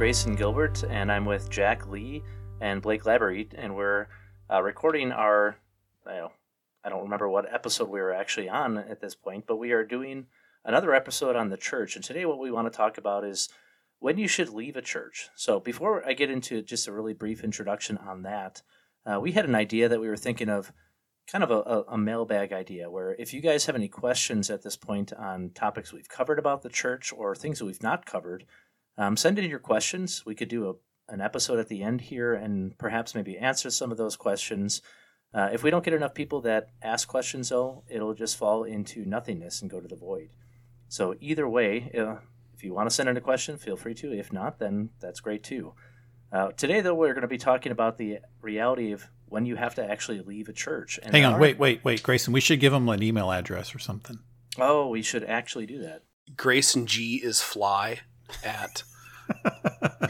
Grayson Gilbert, and I'm with Jack Lee and Blake Labery, and we're uh, recording our. I don't, I don't remember what episode we were actually on at this point, but we are doing another episode on the church. And today, what we want to talk about is when you should leave a church. So, before I get into just a really brief introduction on that, uh, we had an idea that we were thinking of kind of a, a, a, mailbag idea where if you guys have any questions at this point on topics we've covered about the church or things that we've not covered, um, send in your questions. We could do a, an episode at the end here and perhaps maybe answer some of those questions. Uh, if we don't get enough people that ask questions, though, it'll just fall into nothingness and go to the void. So, either way, uh, if you want to send in a question, feel free to. If not, then that's great too. Uh, today, though, we're going to be talking about the reality of when you have to actually leave a church. And Hang on, are... wait, wait, wait, Grayson. We should give them an email address or something. Oh, we should actually do that. Grayson G is fly at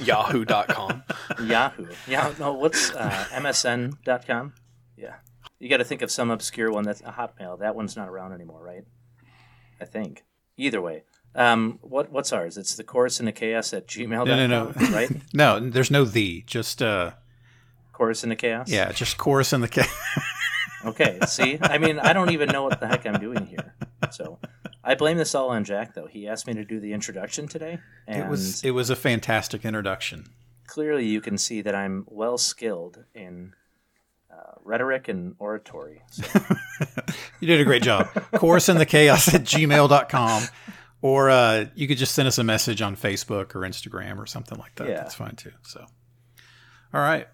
yahoo.com. Yahoo. Yeah, no, what's uh, msn.com? Yeah. You got to think of some obscure one that's a Hotmail. That one's not around anymore, right? I think. Either way. Um, what what's ours? It's the chorus in the chaos at gmail.com, no, no, no. right? no, there's no the, just uh chorus in the chaos. Yeah, just chorus in the chaos. okay, see? I mean, I don't even know what the heck I'm doing here. So, I blame this all on Jack though. He asked me to do the introduction today, and it was it was a fantastic introduction. Clearly, you can see that I'm well skilled in uh, rhetoric and oratory. So. you did a great job. Chorus in the chaos at gmail.com. Or uh, you could just send us a message on Facebook or Instagram or something like that. Yeah. That's fine too. So, all right,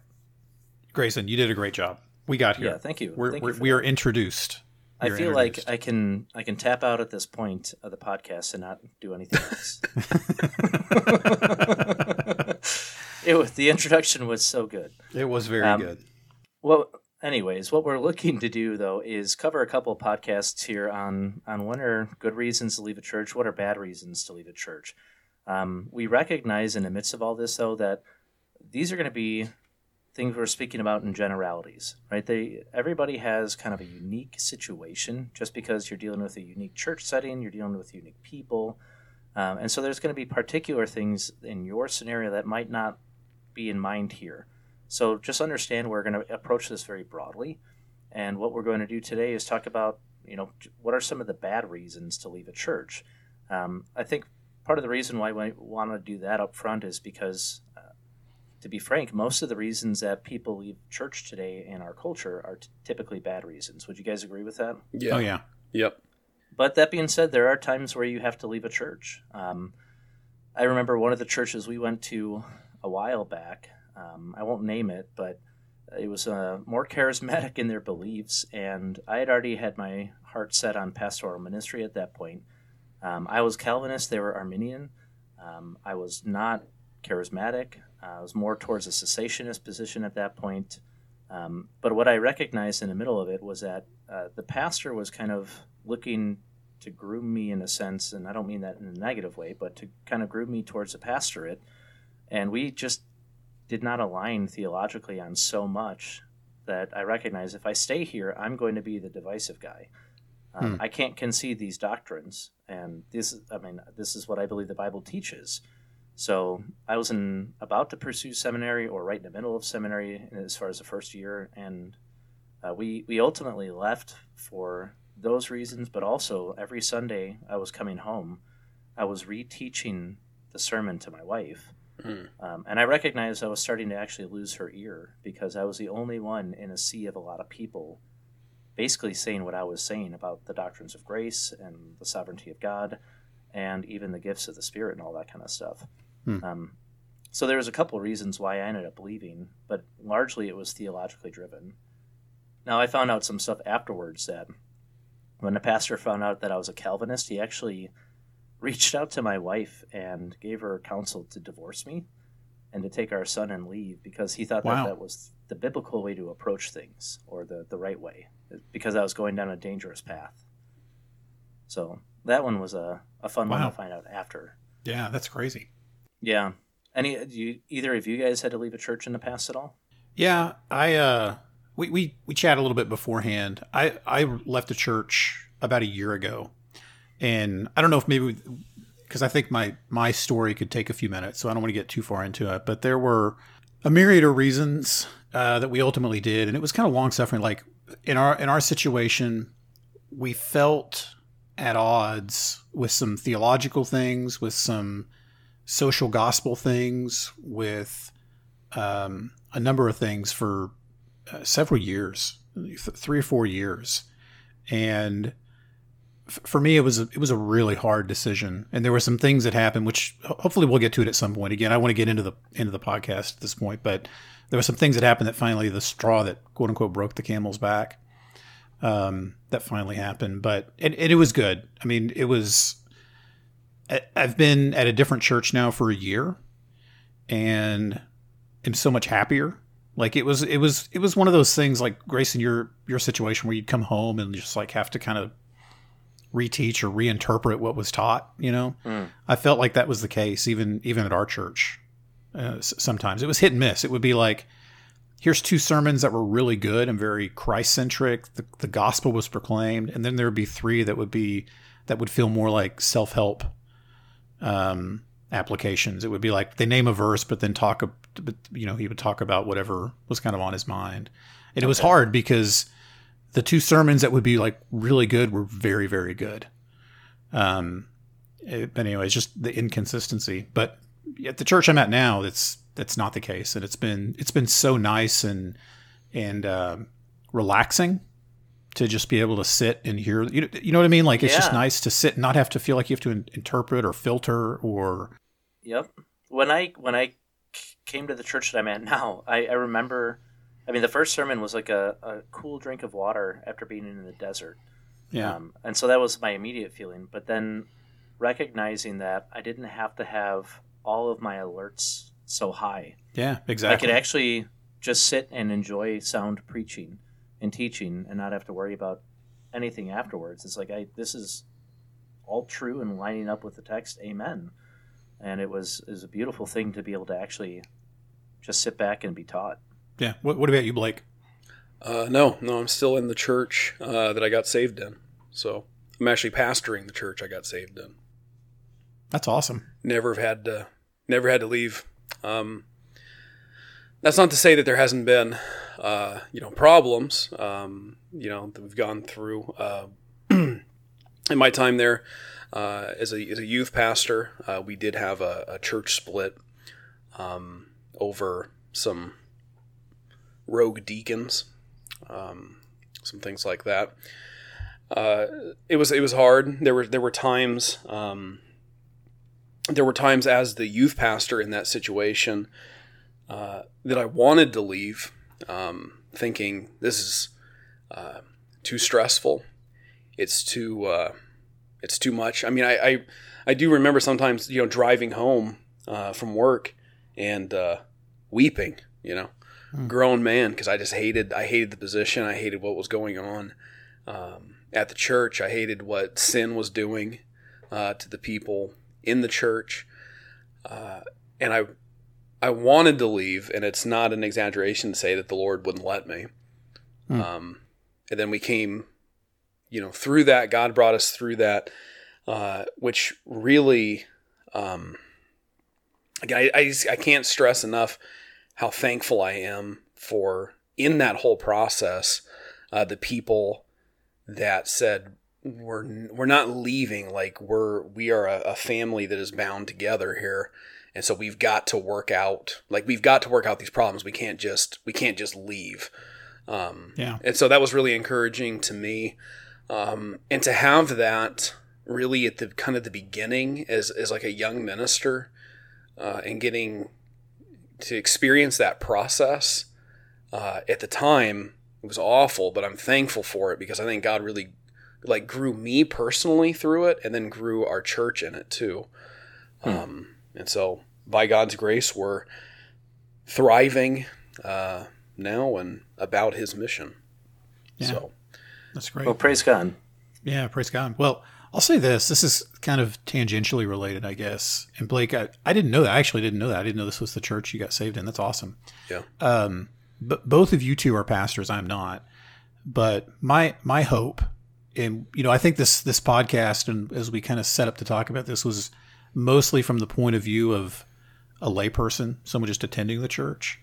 Grayson, you did a great job. We got here. Yeah, thank you. We're, thank we're, you we are introduced. I feel like I can I can tap out at this point of the podcast and not do anything else. it was, the introduction was so good. It was very um, good. Well, anyways, what we're looking to do though is cover a couple podcasts here on on what are good reasons to leave a church, what are bad reasons to leave a church. Um, we recognize in the midst of all this though that these are going to be things we're speaking about in generalities, right? They everybody has kind of a unique situation. Just because you're dealing with a unique church setting, you're dealing with unique people, um, and so there's going to be particular things in your scenario that might not be in mind here. So just understand we're going to approach this very broadly. And what we're going to do today is talk about, you know, what are some of the bad reasons to leave a church. Um, I think part of the reason why we want to do that up front is because, uh, to be frank, most of the reasons that people leave church today in our culture are t- typically bad reasons. Would you guys agree with that? Yeah. Oh, yeah. Yep. But that being said, there are times where you have to leave a church. Um, I remember one of the churches we went to a while back. Um, I won't name it, but it was uh, more charismatic in their beliefs, and I had already had my heart set on pastoral ministry at that point. Um, I was Calvinist; they were Arminian. Um, I was not charismatic. Uh, I was more towards a cessationist position at that point. Um, but what I recognized in the middle of it was that uh, the pastor was kind of looking to groom me in a sense, and I don't mean that in a negative way, but to kind of groom me towards the pastorate. And we just did not align theologically on so much that I recognize if I stay here, I'm going to be the divisive guy. Um, hmm. I can't concede these doctrines, and this I mean this is what I believe the Bible teaches. So I was in, about to pursue seminary or right in the middle of seminary as far as the first year, and uh, we we ultimately left for those reasons, but also every Sunday I was coming home, I was reteaching the sermon to my wife Mm. Um, and I recognized I was starting to actually lose her ear because I was the only one in a sea of a lot of people basically saying what I was saying about the doctrines of grace and the sovereignty of God and even the gifts of the Spirit and all that kind of stuff. Mm. Um, so there was a couple of reasons why I ended up leaving, but largely it was theologically driven. Now I found out some stuff afterwards that when the pastor found out that I was a Calvinist, he actually reached out to my wife and gave her counsel to divorce me and to take our son and leave because he thought wow. that that was the biblical way to approach things or the, the right way because I was going down a dangerous path. So that one was a, a fun wow. one to find out after. Yeah, that's crazy. Yeah. Any you, either of you guys had to leave a church in the past at all? Yeah, I uh we we we chatted a little bit beforehand. I I left the church about a year ago and I don't know if maybe because I think my my story could take a few minutes, so I don't want to get too far into it. But there were a myriad of reasons uh, that we ultimately did, and it was kind of long suffering. Like in our in our situation, we felt at odds with some theological things, with some social gospel things, with um, a number of things for uh, several years, th- three or four years, and f- for me, it was a, it was a really hard decision. And there were some things that happened, which hopefully we'll get to it at some point. Again, I want to get into the into the podcast at this point, but there were some things that happened that finally the straw that quote unquote broke the camel's back. Um, that finally happened, but it, it was good. I mean, it was. I've been at a different church now for a year, and am so much happier. Like it was, it was, it was one of those things like Grace in your your situation where you'd come home and just like have to kind of reteach or reinterpret what was taught. You know, mm. I felt like that was the case even even at our church. Uh, sometimes it was hit and miss. It would be like, here's two sermons that were really good and very Christ centric. The, the gospel was proclaimed, and then there would be three that would be that would feel more like self help um, applications. It would be like they name a verse, but then talk, but you know, he would talk about whatever was kind of on his mind. And it was hard because the two sermons that would be like really good were very, very good. Um, it, but anyway, it's just the inconsistency. But at the church I'm at now, that's that's not the case, and it's been it's been so nice and and uh, relaxing to just be able to sit and hear. You know, you know what I mean? Like it's yeah. just nice to sit and not have to feel like you have to in- interpret or filter or. Yep. When I when I came to the church that I'm at now, I, I remember. I mean, the first sermon was like a, a cool drink of water after being in the desert. Yeah. Um, and so that was my immediate feeling. But then recognizing that I didn't have to have all of my alerts so high. Yeah, exactly. I could actually just sit and enjoy sound preaching and teaching and not have to worry about anything afterwards. It's like I this is all true and lining up with the text. Amen. And it was is a beautiful thing to be able to actually just sit back and be taught. Yeah. What, what about you, Blake? Uh, no, no, I'm still in the church uh, that I got saved in. So I'm actually pastoring the church I got saved in. That's awesome. Never have had to, never had to leave. Um, that's not to say that there hasn't been uh, you know problems um, you know that we've gone through uh, in my time there uh, as a as a youth pastor. Uh, we did have a, a church split um, over some rogue deacons, um, some things like that. Uh, it was it was hard. There were there were times um, there were times as the youth pastor in that situation uh, that I wanted to leave, um, thinking this is uh, too stressful. It's too uh, it's too much. I mean, I, I, I do remember sometimes you know driving home uh, from work and uh, weeping. You know, mm. grown man because I just hated I hated the position. I hated what was going on um, at the church. I hated what sin was doing uh, to the people in the church. and I I wanted to leave, and it's not an exaggeration to say that the Lord wouldn't let me. Hmm. Um, and then we came, you know, through that. God brought us through that, uh, which really, um, again, I, I, just, I can't stress enough how thankful I am for in that whole process, uh, the people that said we're we're not leaving like we're we are a, a family that is bound together here and so we've got to work out like we've got to work out these problems. We can't just we can't just leave. Um, yeah. and so that was really encouraging to me. Um, and to have that really at the kind of the beginning as, as like a young minister uh, and getting to experience that process uh, at the time it was awful but i'm thankful for it because i think god really like grew me personally through it and then grew our church in it too. Hmm. um, and so, by God's grace, we're thriving uh, now and about His mission. Yeah, so that's great. Well, praise God. Yeah, praise God. Well, I'll say this. This is kind of tangentially related, I guess. And Blake, I, I didn't know that. I actually didn't know that. I didn't know this was the church you got saved in. That's awesome. Yeah. Um, but both of you two are pastors. I'm not. But my my hope, and you know, I think this this podcast, and as we kind of set up to talk about this, was mostly from the point of view of a layperson, someone just attending the church.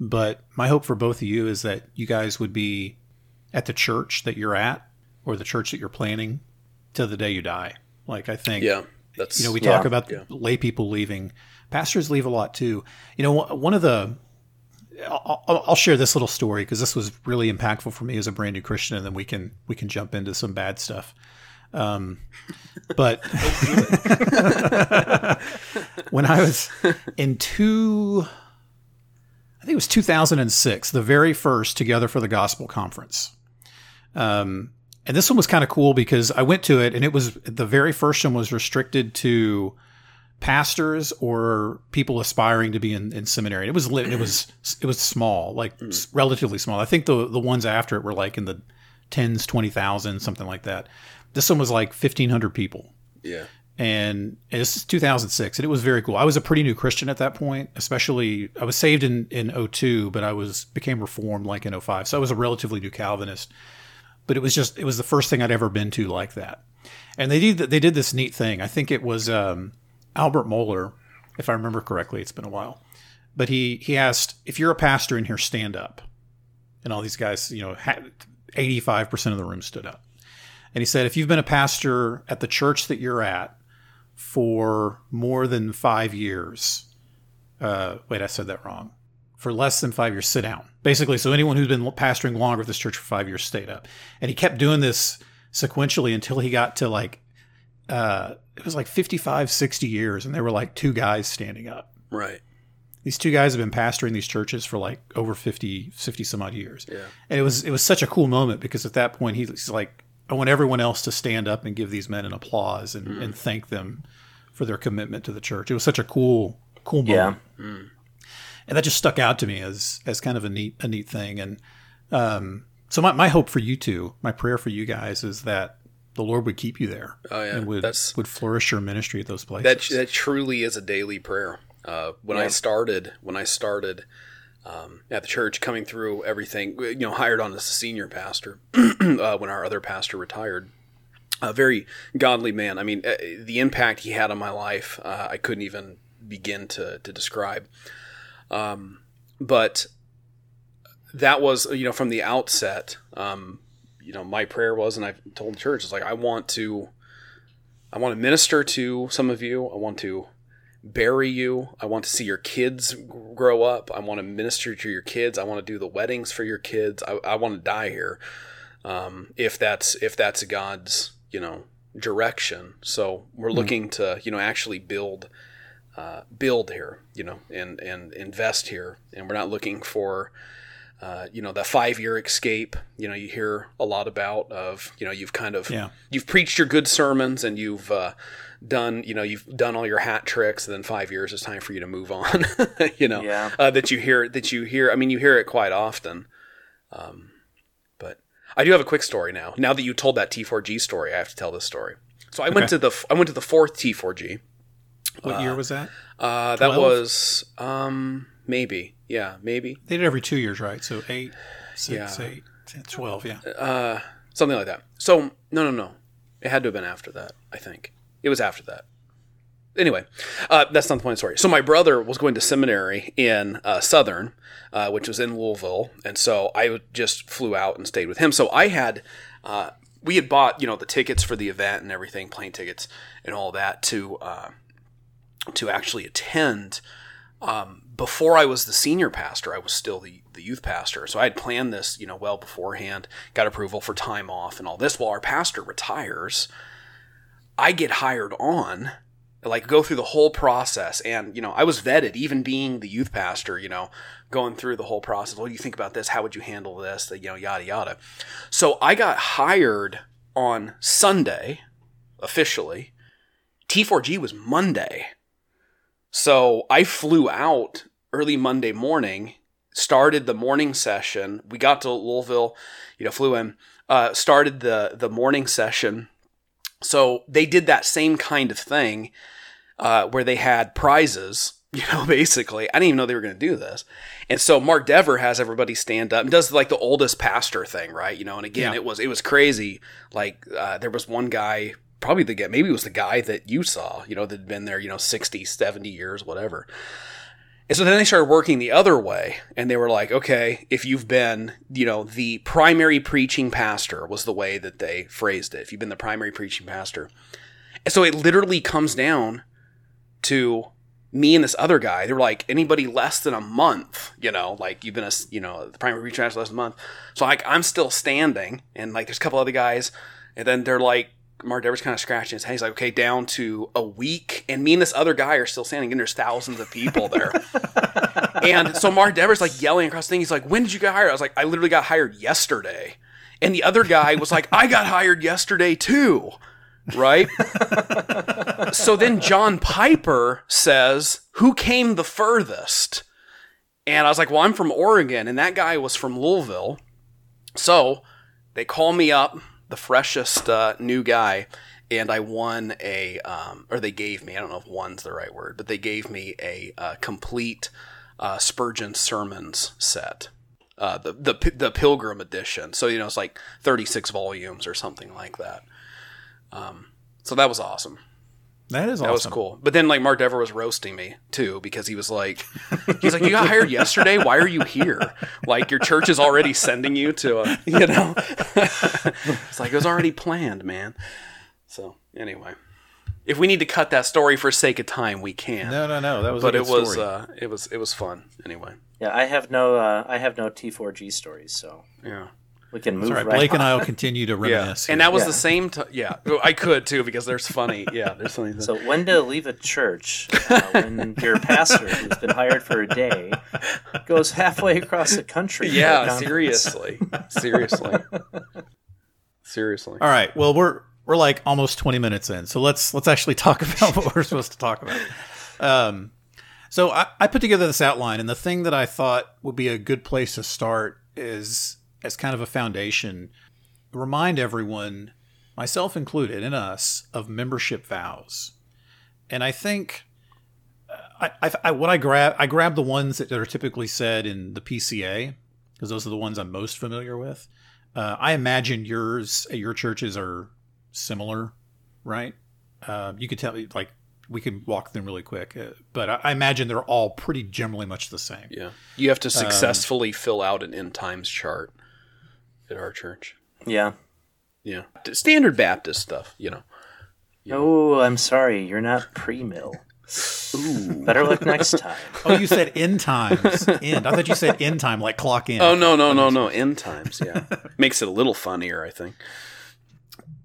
But my hope for both of you is that you guys would be at the church that you're at or the church that you're planning till the day you die. Like I think, yeah, that's you know we talk yeah, about yeah. lay people leaving, pastors leave a lot too. You know, one of the I'll, I'll share this little story because this was really impactful for me as a brand new Christian, and then we can we can jump into some bad stuff. Um, but when I was in two, I think it was 2006, the very first Together for the Gospel conference. Um, and this one was kind of cool because I went to it, and it was the very first one was restricted to pastors or people aspiring to be in, in seminary. It was lit. it was it was small, like mm. relatively small. I think the the ones after it were like in the tens, twenty thousand, something like that. This one was like fifteen hundred people. Yeah. And this is 2006, and it was very cool. I was a pretty new Christian at that point, especially I was saved in in 02, but I was became reformed like in 05. So I was a relatively new Calvinist. But it was just it was the first thing I'd ever been to like that. And they did they did this neat thing. I think it was um, Albert Mohler, if I remember correctly, it's been a while. But he he asked if you're a pastor in here, stand up. And all these guys, you know, eighty five percent of the room stood up. And he said, if you've been a pastor at the church that you're at for more than five years, uh, wait, I said that wrong. For less than five years, sit down. Basically, so anyone who's been pastoring longer at this church for five years stayed up. And he kept doing this sequentially until he got to like uh, it was like 55, 60 years, and there were like two guys standing up. Right. These two guys have been pastoring these churches for like over 50, 50 some odd years. Yeah. And it was it was such a cool moment because at that point he's like, I want everyone else to stand up and give these men an applause and, mm. and thank them for their commitment to the church. It was such a cool, cool moment. Yeah. Mm. And that just stuck out to me as as kind of a neat a neat thing. And um, so my, my hope for you two, my prayer for you guys is that the Lord would keep you there. Oh yeah, and would That's, would flourish your ministry at those places. That that truly is a daily prayer. Uh, when yeah. I started, when I started um, at the church, coming through everything, you know, hired on as a senior pastor uh, when our other pastor retired. A very godly man. I mean, uh, the impact he had on my life, uh, I couldn't even begin to to describe. Um, but that was, you know, from the outset. Um, you know, my prayer was, and I've told the church, it's like I want to, I want to minister to some of you. I want to bury you. I want to see your kids grow up. I want to minister to your kids. I want to do the weddings for your kids. I, I want to die here, um, if that's if that's God's you know direction. So we're mm-hmm. looking to you know actually build. Uh, build here, you know, and and invest here, and we're not looking for uh, you know the five year escape you know you hear a lot about of you know you've kind of yeah. you've preached your good sermons and you've uh, done you know you've done all your hat tricks and then five years is time for you to move on you know yeah. uh, that you hear that you hear i mean you hear it quite often um, but i do have a quick story now now that you told that t4g story i have to tell this story so i okay. went to the i went to the fourth t4g what year was that uh, that was um maybe yeah, maybe. They did every two years, right? So eight, six, yeah. eight, 10, 12, yeah. Uh, something like that. So, no, no, no. It had to have been after that, I think. It was after that. Anyway, uh, that's not the point of the story. So, my brother was going to seminary in uh, Southern, uh, which was in Louisville. And so I just flew out and stayed with him. So, I had uh, we had bought you know the tickets for the event and everything, plane tickets and all that to uh, to actually attend um, before I was the senior pastor, I was still the, the youth pastor. So I had planned this, you know, well beforehand, got approval for time off and all this. While our pastor retires, I get hired on, like go through the whole process. And, you know, I was vetted, even being the youth pastor, you know, going through the whole process. What do you think about this? How would you handle this? The, You know, yada, yada. So I got hired on Sunday, officially. T4G was Monday. So I flew out early Monday morning, started the morning session. We got to Louisville, you know, flew in, uh, started the the morning session. So they did that same kind of thing uh, where they had prizes. You know, basically, I didn't even know they were going to do this. And so Mark Dever has everybody stand up and does like the oldest pastor thing, right? You know, and again, yeah. it was it was crazy. Like uh, there was one guy probably the guy, maybe it was the guy that you saw, you know, that had been there, you know, 60, 70 years, whatever. And so then they started working the other way, and they were like, okay, if you've been, you know, the primary preaching pastor was the way that they phrased it. If you've been the primary preaching pastor. And so it literally comes down to me and this other guy. They were like, anybody less than a month, you know, like you've been a, you know, the primary preaching pastor less than a month. So like, I'm still standing, and like, there's a couple other guys, and then they're like, Mark Dever's kind of scratching his head. He's like, okay, down to a week. And me and this other guy are still standing, and there's thousands of people there. and so Mark Dever's like yelling across the thing. He's like, when did you get hired? I was like, I literally got hired yesterday. And the other guy was like, I got hired yesterday too. Right? so then John Piper says, Who came the furthest? And I was like, Well, I'm from Oregon. And that guy was from Louisville. So they call me up the freshest uh, new guy, and I won a, um, or they gave me, I don't know if one's the right word, but they gave me a uh, complete uh, Spurgeon sermons set. Uh, the, the the Pilgrim edition, so you know it's like thirty six volumes or something like that. Um, so that was awesome. That is that awesome. was cool. But then like Mark Dever was roasting me too because he was like, he's like, you got hired yesterday. Why are you here? Like your church is already sending you to a, you know. it's like it was already planned, man. So anyway, if we need to cut that story for sake of time, we can. No, no, no. That was. But it was story. uh, it was it was fun anyway. Yeah, I have no uh, I have no T4G stories, so Yeah. We can move That's right. right. Blake and. I will continue to Yeah, reminisce. and that was Yeah. the same. T- yeah, I could too because there's funny. Yeah, there's funny. So when to leave a church uh, when your pastor, who's been hired for a day, goes halfway across the country. yeah, seriously, seriously, seriously. All right. Well, we're we're like almost 20 minutes in, so let's let's actually talk about what we're supposed to talk about. Um, so I, I put together this outline, and the thing that I thought would be a good place to start is as kind of a foundation, remind everyone, myself included, and us, of membership vows. And I think I, I, I what I grab I grab the ones that are typically said in the PCA because those are the ones I'm most familiar with. Uh, I imagine yours at your churches are similar, right? Uh, you could tell me like we can walk them really quick, uh, but I, I imagine they're all pretty generally much the same. Yeah, you have to successfully fill out an end times chart at our church. Yeah. Yeah, standard Baptist stuff. You know. Oh, I'm sorry, you're not pre-mill. Ooh. Better luck next time. Oh, you said end times. End. I thought you said end time, like clock in. Oh no no no no end times. Yeah, makes it a little funnier, I think.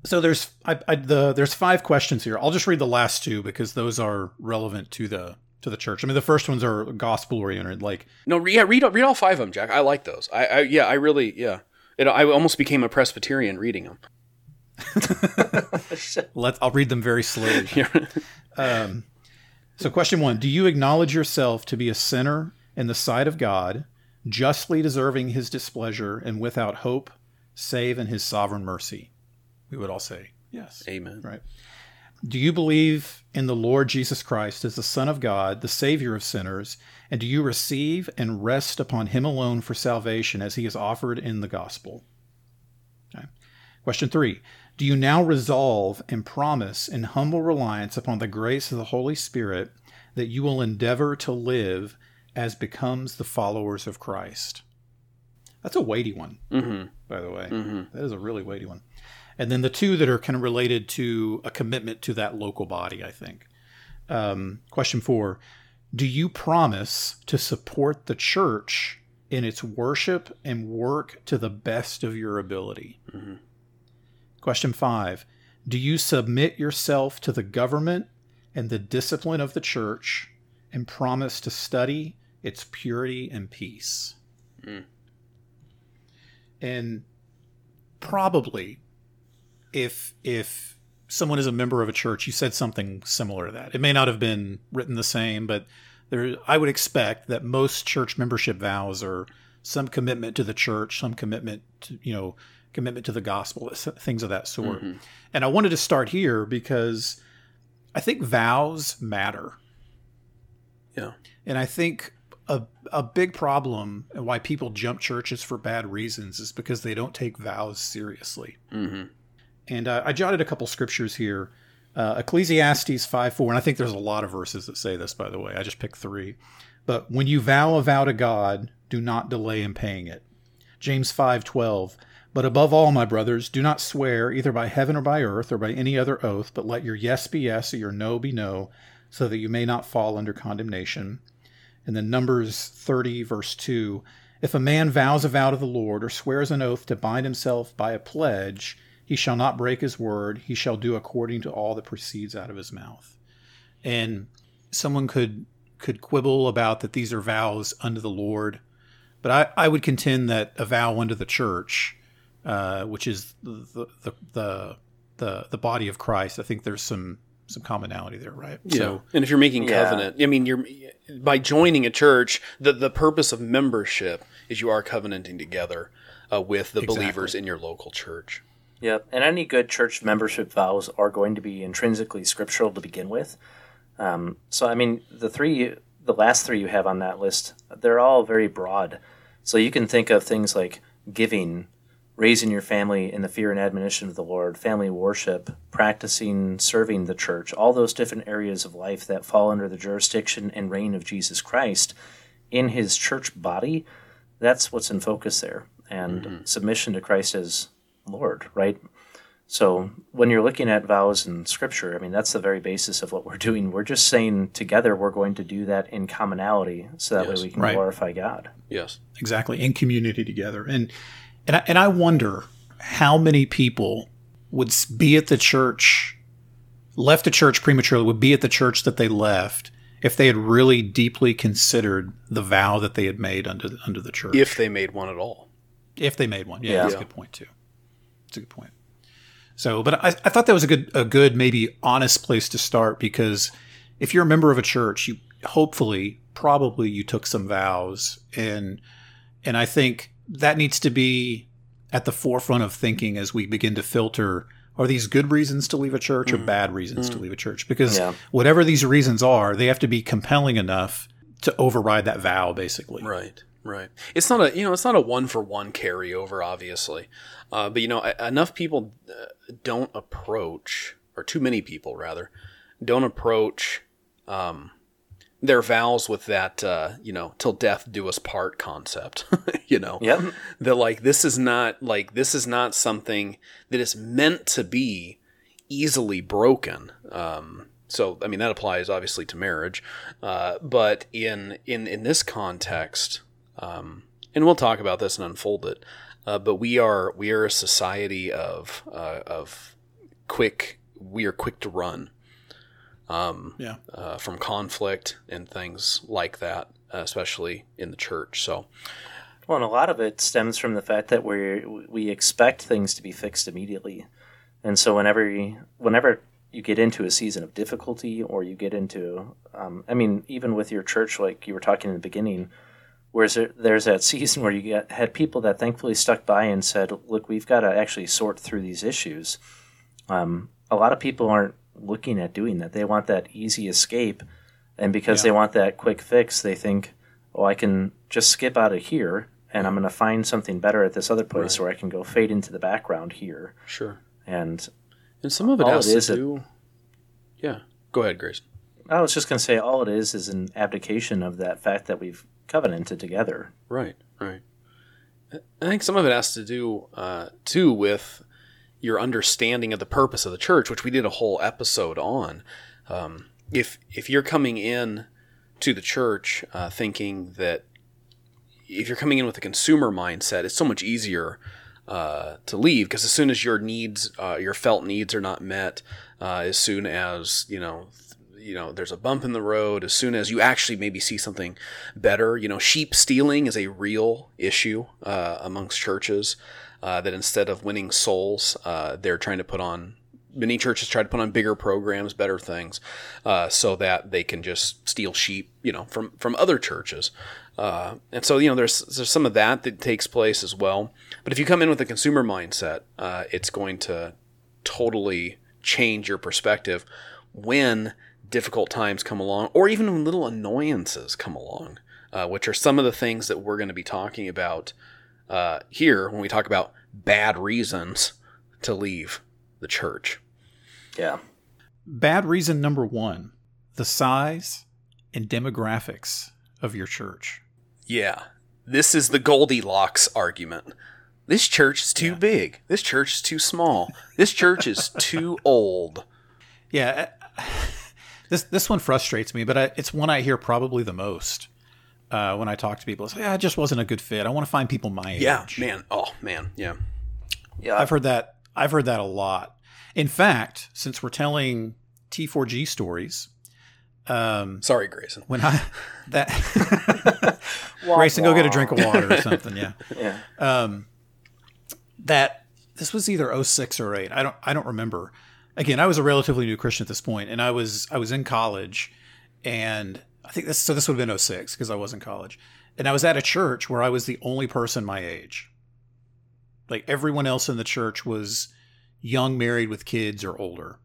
So there's I, I, the there's five questions here. I'll just read the last two because those are relevant to the to the church. I mean, the first ones are gospel oriented, like No, yeah, read read all five of them, Jack. I like those. I, I yeah, I really yeah. It, I almost became a Presbyterian reading them. let I'll read them very slowly. Um, so, question one Do you acknowledge yourself to be a sinner in the sight of God, justly deserving his displeasure, and without hope, save in his sovereign mercy? We would all say yes. Amen. Right. Do you believe in the Lord Jesus Christ as the Son of God, the Savior of sinners, and do you receive and rest upon him alone for salvation as he is offered in the gospel? Okay. Question three Do you now resolve and promise in humble reliance upon the grace of the Holy Spirit that you will endeavor to live as becomes the followers of Christ? That's a weighty one, Mm-hmm. by the way. Mm-hmm. That is a really weighty one. And then the two that are kind of related to a commitment to that local body, I think. Um, question four Do you promise to support the church in its worship and work to the best of your ability? Mhm. Question five Do you submit yourself to the government and the discipline of the church and promise to study its purity and peace? Mm. And probably if if someone is a member of a church, you said something similar to that. It may not have been written the same, but there I would expect that most church membership vows are some commitment to the church, some commitment to, you know, commitment to the gospel, things of that sort. Mhm. And I wanted to start here because I think vows matter. Yeah. And I think a, a big problem and why people jump churches for bad reasons is because they don't take vows seriously. Mm-hmm. And uh, I jotted a couple scriptures here. Uh, Ecclesiastes 5 4, and I think there's a lot of verses that say this, by the way. I just picked three. But when you vow a vow to God, do not delay in paying it. James 5 12, but above all, my brothers, do not swear either by heaven or by earth or by any other oath, but let your yes be yes or your no be no, so that you may not fall under condemnation. And then Numbers 30, verse 2 If a man vows a vow to the Lord or swears an oath to bind himself by a pledge, he shall not break his word, he shall do according to all that proceeds out of his mouth. And someone could could quibble about that these are vows unto the Lord, but I, I would contend that a vow unto the church uh, which is the, the the the the body of Christ. I think there's some some commonality there, right? Yeah. So, and if you're making covenant, yeah. I mean, you're by joining a church. The the purpose of membership is you are covenanting together uh, with the exactly. believers in your local church. Yep, and any good church membership vows are going to be intrinsically scriptural to begin with. Um, so, I mean, the three, the last three you have on that list, they're all very broad. So you can think of things like giving, raising your family in the fear and admonition of the Lord, family worship, practicing serving the church, all those different areas of life that fall under the jurisdiction and reign of Jesus Christ in his church body, that's what's in focus there. And mm-hmm. submission to Christ as Lord, right? So when you're looking at vows in scripture, I mean, that's the very basis of what we're doing. We're just saying together we're going to do that in commonality so that yes. way we can right. glorify God. Yes. Exactly. In community together. And and I, and I wonder how many people would be at the church, left the church prematurely, would be at the church that they left if they had really deeply considered the vow that they had made under under the church. If they made one at all. If they made one, yeah, yeah. that's a good point too. It's a good point. So, but I, I thought that was a good, a good, maybe honest place to start because if you're a member of a church, you hopefully, probably you took some vows, and and I think that needs to be at the forefront of thinking as we begin to filter are these good reasons to leave a church mm. or bad reasons mm. to leave a church because yeah. whatever these reasons are they have to be compelling enough to override that vow basically right right. It's not a you know it's not a one for one carryover obviously. Uh, but you know enough people uh, don't approach or too many people rather don't approach um, their vows with that uh, you know till death do us part concept you know? Yeah that like this is not like this is not something that is meant to be easily broken. Um, so i mean that applies obviously to marriage uh, but in in in this context um, and we'll talk about this and unfold it uh, but we are we are a society of uh, of quick we are quick to run um, yeah. Uh, from conflict and things like that, especially in the church. So, well, and a lot of it stems from the fact that we we expect things to be fixed immediately, and so whenever you, whenever you get into a season of difficulty, or you get into, um, I mean, even with your church, like you were talking in the beginning, whereas there, there's that season where you get, had people that thankfully stuck by and said, "Look, we've got to actually sort through these issues." Um, a lot of people aren't looking at doing that. They want that easy escape, and because yeah. they want that quick fix, they think, "Oh, I can just skip out of here, and I'm going to find something better at this other place, right. or I can go fade into the background here." Sure. And and some of it has it to do. yeah. Go ahead, Grace. I was just going to say, all it is is an abdication of that fact that we've covenanted together. Right. Right. I think some of it has to do uh, too with your understanding of the purpose of the church, which we did a whole episode on. Um, if if you're coming in to the church uh, thinking that if you're coming in with a consumer mindset, it's so much easier uh, to leave because as soon as your needs, uh, your felt needs, are not met, uh, as soon as you know you know there's a bump in the road as soon as you actually maybe see something better you know sheep stealing is a real issue uh, amongst churches uh, that instead of winning souls, uh, they're trying to put on. Many churches try to put on bigger programs, better things, uh, so that they can just steal sheep, you know, from from other churches. Uh, and so, you know, there's there's some of that that takes place as well. But if you come in with a consumer mindset, uh, it's going to totally change your perspective when difficult times come along, or even when little annoyances come along, uh, which are some of the things that we're going to be talking about uh, here when we talk about bad reasons to leave the church. Yeah. Bad reason number one the size and demographics of your church. Yeah. This is the Goldilocks argument. This church is too yeah. big. This church is too small. This church is too old. Yeah. This this one frustrates me, but I, it's one I hear probably the most uh, when I talk to people. It's like, yeah, it just wasn't a good fit. I want to find people my yeah, age. Yeah, man. Oh, man. Yeah. Yeah. I've heard that. I've heard that a lot. In fact, since we're telling T4G stories, um, sorry, Grayson. When I that Grayson, go get a drink of water or something. Yeah. yeah. Um, that this was either 06 or 8. I don't. I don't remember. Again, I was a relatively new Christian at this point, and I was I was in college, and I think this so this would have been 06 because I was in college, and I was at a church where I was the only person my age. Like everyone else in the church was young, married with kids or older.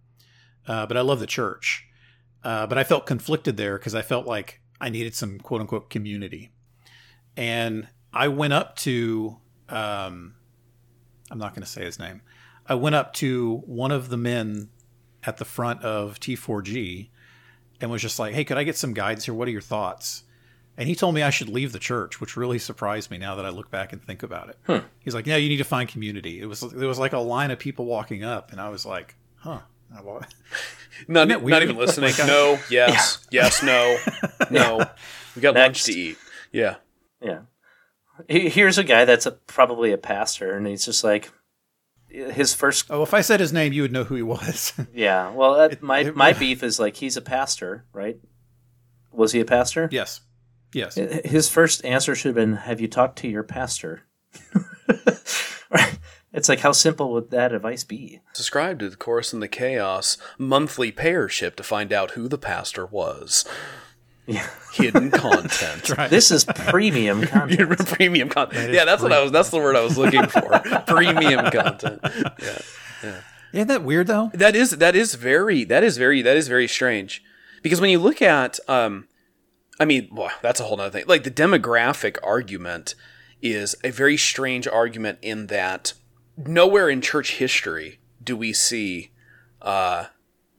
Uh, but I love the church. Uh, but I felt conflicted there because I felt like I needed some quote unquote community. And I went up to, um, I'm not going to say his name. I went up to one of the men at the front of T4G and was just like, hey, could I get some guides here? What are your thoughts? And he told me I should leave the church, which really surprised me now that I look back and think about it. Hmm. He's like, "Yeah, you need to find community." It was there was like a line of people walking up, and I was like, "Huh." not, not even listening. no, yes, yeah. yes, no, no. We got Next. lunch to eat. Yeah, yeah. Here's a guy that's a, probably a pastor, and he's just like his first. Oh, if I said his name, you would know who he was. yeah. Well, that, it, my it, my beef is like he's a pastor, right? Was he a pastor? Yes. Yes. His first answer should have been, "Have you talked to your pastor?" It's like how simple would that advice be? Subscribe to the Chorus in the Chaos monthly payership to find out who the pastor was. Yeah. Hidden content. right. This is premium content. premium content. Yeah, that's what I was. That's the word I was looking for. premium content. Yeah. Yeah. Isn't that weird though? That is. That is very. That is very. That is very strange. Because when you look at, um, I mean, well, that's a whole other thing. Like the demographic argument is a very strange argument in that nowhere in church history do we see uh,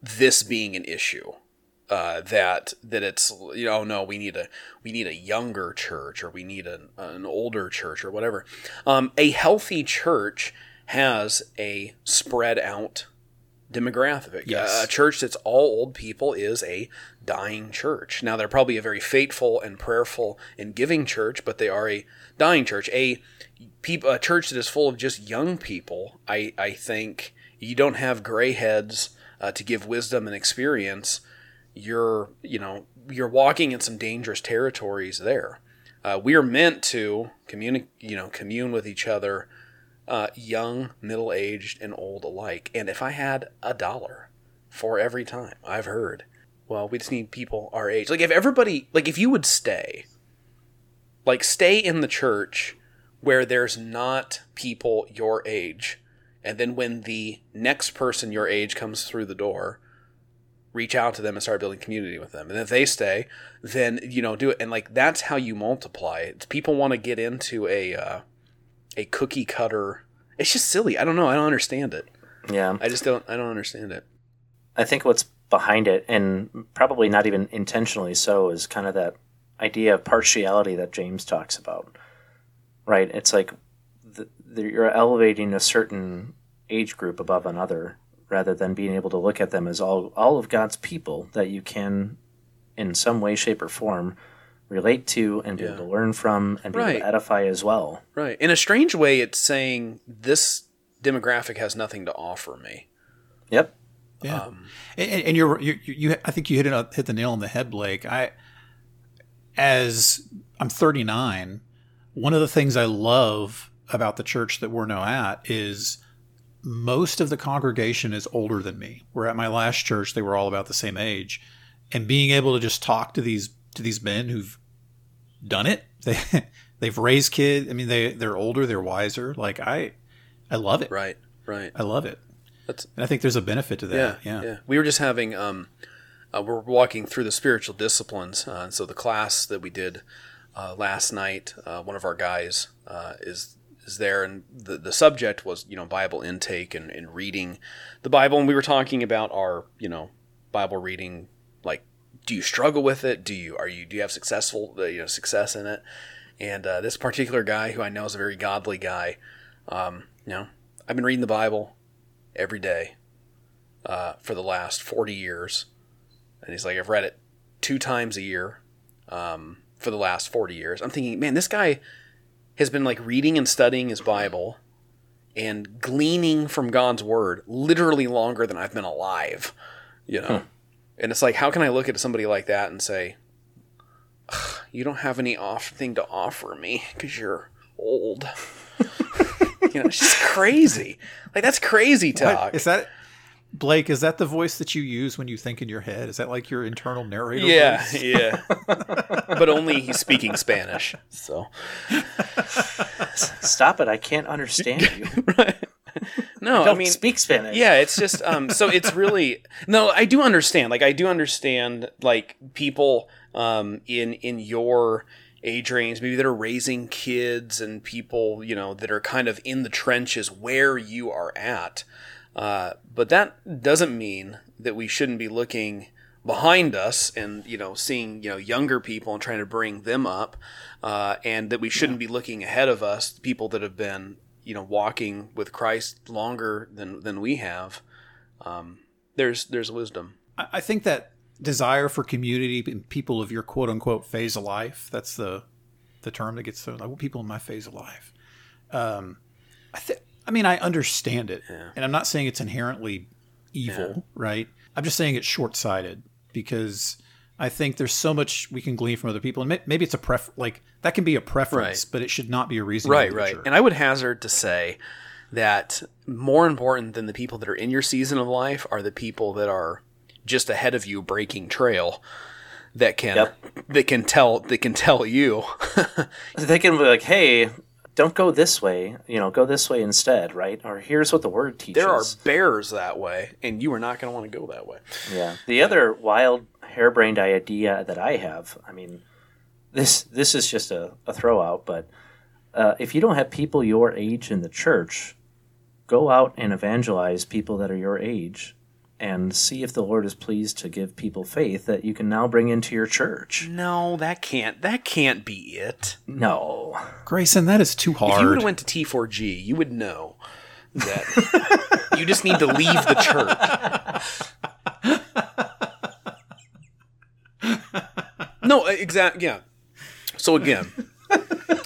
this being an issue. Uh, that that it's you know no we need a we need a younger church or we need an, an older church or whatever. Um, a healthy church has a spread out demographic. Yes. a church that's all old people is a dying church. Now they're probably a very faithful and prayerful and giving church, but they are a dying church. A people, a church that is full of just young people, I, I think you don't have gray heads uh, to give wisdom and experience. You're, you know, you're walking in some dangerous territories there. Uh, we are meant to communicate, you know, commune with each other, uh, young, middle aged, and old alike. And if I had a dollar for every time I've heard, well, we just need people our age. Like if everybody, like if you would stay, like stay in the church where there's not people your age. And then when the next person your age comes through the door, reach out to them and start building community with them. And if they stay, then you know do it. And like that's how you multiply. It's, people want to get into a uh, a cookie cutter. It's just silly. I don't know. I don't understand it. Yeah, I just don't. I don't understand it. I think what's behind it, and probably not even intentionally so, is kind of that idea of partiality that James talks about right? It's like the, the, you're elevating a certain age group above another rather than being able to look at them as all, all of God's people that you can, in some way, shape, or form, relate to and be yeah. able to learn from and be right. able to edify as well. Right. In a strange way, it's saying this demographic has nothing to offer me. Yep. Yeah. Um, and, and, you're, you, you, I think you hit it, hit the nail on the head, Blake. I, as I'm 39, one of the things I love about the church that we're now at is most of the congregation is older than me. Where at my last church, they were all about the same age, and being able to just talk to these to these men who've done it, they they've raised kids. I mean, they they're older, they're wiser. Like I, I love it. Right, right. I love it. That's, and I think there's a benefit to that. Yeah, yeah. yeah. We were just having um, uh, we're walking through the spiritual disciplines, uh, and so the class that we did uh, last night, uh, one of our guys uh, is is there, and the the subject was you know Bible intake and, and reading the Bible, and we were talking about our you know Bible reading. Like, do you struggle with it? Do you are you do you have successful uh, you know success in it? And uh, this particular guy, who I know is a very godly guy, um, you know, I've been reading the Bible every day uh, for the last forty years, and he's like, I've read it two times a year um, for the last forty years. I'm thinking, man, this guy has been like reading and studying his Bible and gleaning from God's word literally longer than I've been alive, you know. Huh. And it's like, how can I look at somebody like that and say, you don't have any off thing to offer me because you're old. you know, it's just crazy. Like that's crazy talk. What? Is that Blake? Is that the voice that you use when you think in your head? Is that like your internal narrator? Yeah, voice? yeah. but only he's speaking Spanish. So stop it! I can't understand you. right. No, I, I mean speak Spanish. Yeah, it's just um so it's really No, I do understand. Like I do understand like people um in in your age range maybe that are raising kids and people, you know, that are kind of in the trenches where you are at. Uh, but that doesn't mean that we shouldn't be looking behind us and you know seeing you know younger people and trying to bring them up uh, and that we shouldn't yeah. be looking ahead of us people that have been you know walking with Christ longer than than we have, um, there's there's wisdom. I think that desire for community and people of your quote unquote phase of life. That's the the term that gets so like people in my phase of life. Um, I think. I mean, I understand it, yeah. and I'm not saying it's inherently evil, yeah. right? I'm just saying it's short sighted because I think there's so much we can glean from other people, and maybe it's a pref like that can be a preference, right. but it should not be a reason. Right, right. And I would hazard to say that more important than the people that are in your season of life are the people that are just ahead of you breaking trail that can yep. that can tell that can tell you they can be like hey don't go this way you know go this way instead right? Or here's what the word teaches there are bears that way and you are not going to want to go that way. Yeah. The other wild harebrained idea that I have. I mean, this this is just a, a throw out, but uh, if you don't have people your age in the church, go out and evangelize people that are your age and see if the Lord is pleased to give people faith that you can now bring into your church. No, that can't that can't be it. No. Grayson, that is too hard. If you would have went to T4G, you would know that you just need to leave the church. no, uh, exactly. Yeah. So again,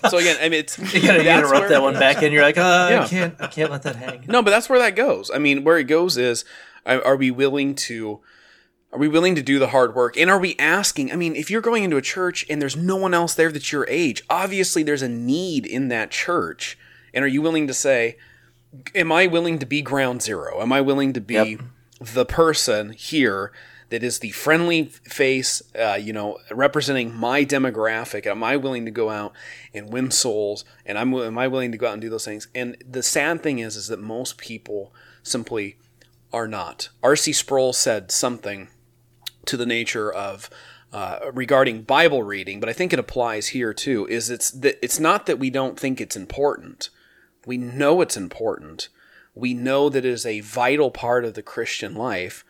so again, I mean, it's you gotta interrupt that one back in. You're like, oh, yeah. I can't, I can't let that hang. No, but that's where that goes. I mean, where it goes is, are we willing to? Are we willing to do the hard work? And are we asking? I mean, if you're going into a church and there's no one else there that's your age, obviously there's a need in that church. And are you willing to say, Am I willing to be ground zero? Am I willing to be yep. the person here that is the friendly face, uh, you know, representing my demographic? Am I willing to go out and win souls? And I'm am I willing to go out and do those things? And the sad thing is, is that most people simply are not. R.C. Sproul said something to the nature of. Uh, regarding Bible reading, but I think it applies here too. Is it's that it's not that we don't think it's important. We know it's important. We know that it is a vital part of the Christian life.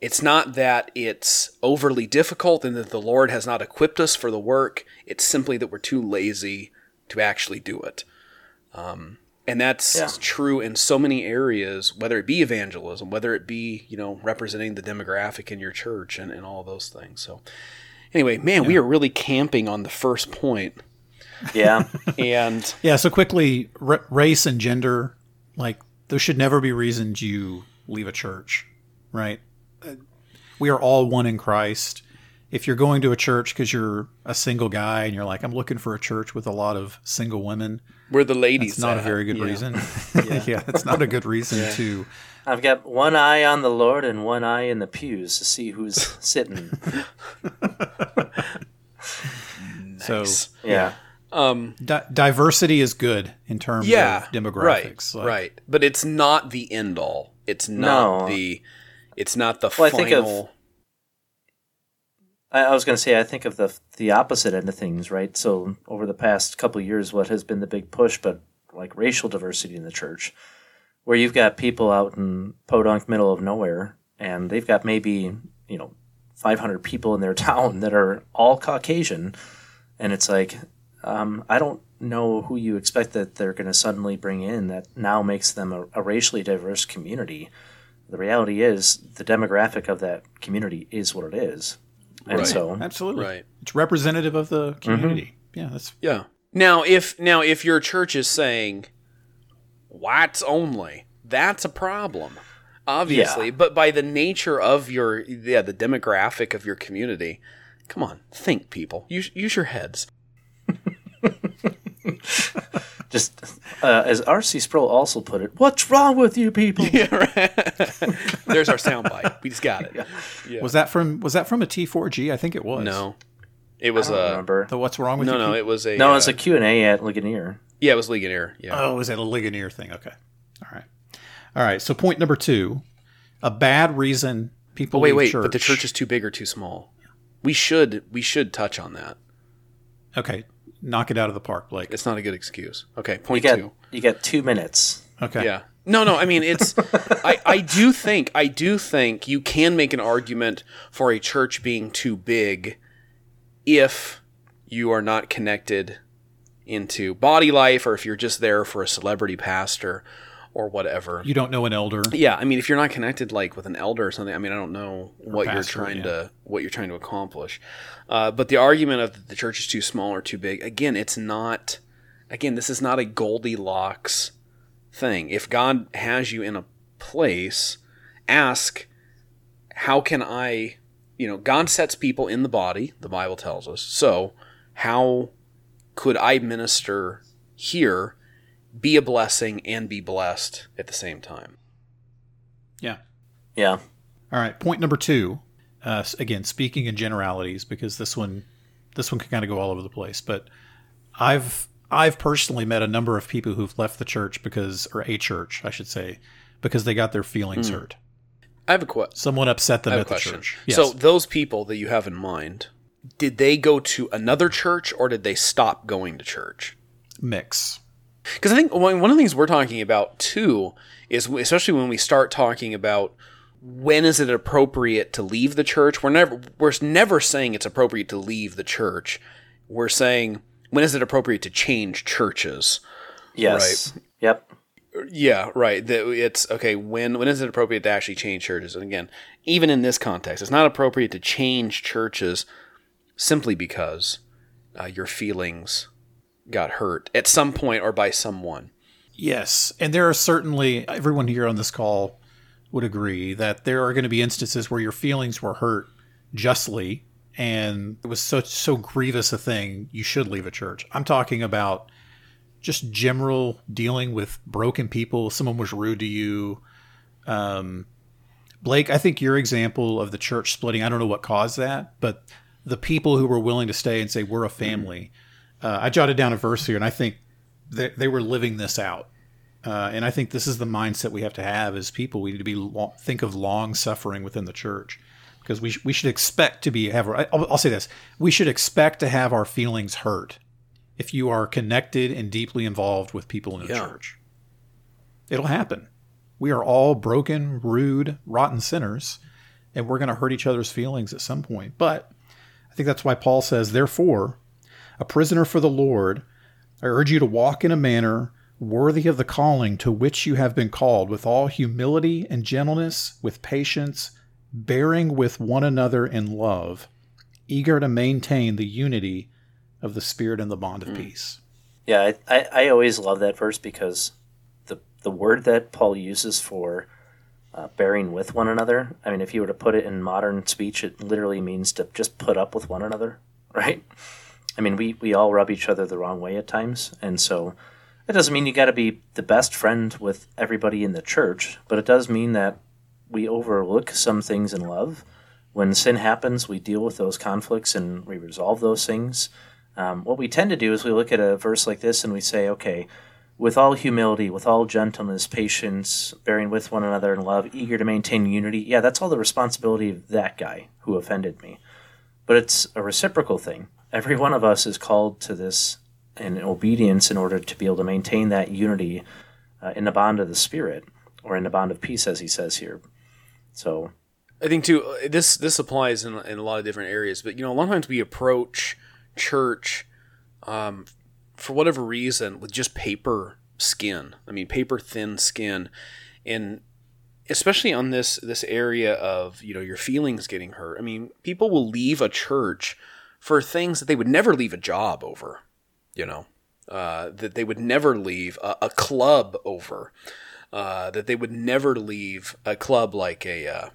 It's not that it's overly difficult and that the Lord has not equipped us for the work. It's simply that we're too lazy to actually do it. Um, and that's yeah. true in so many areas, whether it be evangelism, whether it be, you know, representing the demographic in your church and, and all those things. So, anyway, man, yeah. we are really camping on the first point. Yeah. and yeah, so quickly, r- race and gender, like, there should never be reasons you leave a church, right? Uh, we are all one in Christ. If you're going to a church because you're a single guy and you're like, I'm looking for a church with a lot of single women, we're the ladies. That's not at. a very good yeah. reason. yeah. yeah, it's not a good reason yeah. to. I've got one eye on the Lord and one eye in the pews to see who's sitting. So yeah. Um, Di- diversity is good in terms yeah, of demographics, right? Like, right, but it's not the end all. It's not no. the it's not the well, final. I, was going to say I think of the the opposite end of things, right? So over the past couple years, what has been the big push? But like racial diversity in the church, where you've got people out in podunk middle of nowhere, and they've got maybe you know 500 people in their town that are all Caucasian, and it's like um, I don't know who you expect that they're going to suddenly bring in that now makes them a, a racially diverse community. The reality is the demographic of that community is what it is. And right. so absolutely right. It's representative of the community. Mm-hmm. Yeah, that's Yeah. Now if now if your church is saying whites only, that's a problem. Obviously, yeah. but by the nature of your yeah, the demographic of your community, come on, think people. Use use your heads. Just uh, as R.C. Sproul also put it, "What's wrong with you people?" Yeah, right. There's our soundbite. We just got it. Yeah. Yeah. Was that from Was that from a T4G? I think it was. No, it was a. Remember the What's wrong with no, you? No, no, it was a. No, uh, it was a uh, Q and A at Ligonier. Yeah, it was Ligonier. Yeah. Oh, it was it a Ligonier thing? Okay. All right. All right. So point number two: a bad reason people. wait, wait, church. but the church is too big or too small. We should we should touch on that. Okay, knock it out of the park, Blake. It's not a good excuse. Okay, point you got, two. You got two minutes. Okay. Yeah. No, no. I mean, it's. I, I do think I do think you can make an argument for a church being too big, if you are not connected into body life, or if you're just there for a celebrity pastor, or whatever. You don't know an elder. Yeah, I mean, if you're not connected like with an elder or something, I mean, I don't know what pastor, you're trying yeah. to what you're trying to accomplish. Uh, but the argument of the church is too small or too big, again, it's not. Again, this is not a Goldilocks thing. If God has you in a place, ask, how can I? You know, God sets people in the body. The Bible tells us. So, how could I minister here? Be a blessing and be blessed at the same time. Yeah. Yeah. All right. Point number two. Uh, again, speaking in generalities, because this one, this one can kind of go all over the place. But I've I've personally met a number of people who've left the church because, or a church, I should say, because they got their feelings mm. hurt. I have a question. Someone upset them at the church. Yes. So those people that you have in mind, did they go to another church or did they stop going to church? Mix. Because I think one of the things we're talking about too is, especially when we start talking about when is it appropriate to leave the church, we're never we're never saying it's appropriate to leave the church. We're saying when is it appropriate to change churches? Yes. Right. Yep. Yeah, right. It's okay. When when is it appropriate to actually change churches? And again, even in this context, it's not appropriate to change churches simply because uh, your feelings got hurt at some point or by someone. Yes. And there are certainly, everyone here on this call would agree that there are going to be instances where your feelings were hurt justly and it was such so grievous a thing you should leave a church. I'm talking about just general dealing with broken people. Someone was rude to you. Um, Blake, I think your example of the church splitting, I don't know what caused that, but the people who were willing to stay and say, we're a family, uh, I jotted down a verse here, and I think they, they were living this out. Uh, and I think this is the mindset we have to have as people. We need to be long, think of long suffering within the church because we, sh- we should expect to be have. I'll, I'll say this: we should expect to have our feelings hurt if you are connected and deeply involved with people in the yeah. church. It'll happen. We are all broken, rude, rotten sinners, and we're going to hurt each other's feelings at some point. But I think that's why Paul says, therefore, a prisoner for the Lord, I urge you to walk in a manner worthy of the calling to which you have been called, with all humility and gentleness, with patience, bearing with one another in love, eager to maintain the unity of the Spirit and the bond of mm. peace. Yeah, I, I, I, always love that verse because the the word that Paul uses for uh, bearing with one another. I mean, if you were to put it in modern speech, it literally means to just put up with one another, right? I mean, we, we all rub each other the wrong way at times. And so it doesn't mean you got to be the best friend with everybody in the church, but it does mean that we overlook some things in love. When sin happens, we deal with those conflicts and we resolve those things. Um, what we tend to do is we look at a verse like this and we say, okay, with all humility, with all gentleness, patience, bearing with one another in love, eager to maintain unity. Yeah, that's all the responsibility of that guy who offended me. But it's a reciprocal thing every one of us is called to this in obedience in order to be able to maintain that unity uh, in the bond of the Spirit or in the bond of peace, as he says here. So, I think too uh, this this applies in, in a lot of different areas, but you know, a lot of times we approach church um, for whatever reason with just paper skin. I mean, paper thin skin, and especially on this this area of you know your feelings getting hurt. I mean, people will leave a church for things that they would never leave a job over. You know, uh, that they would never leave a, a club over. Uh, that they would never leave a club like a uh,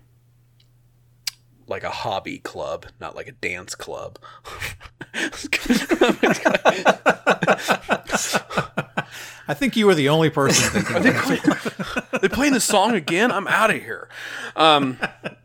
like a hobby club, not like a dance club. I think you were the only person thinking. Are they, play, they playing the song again? I'm out of here. Um,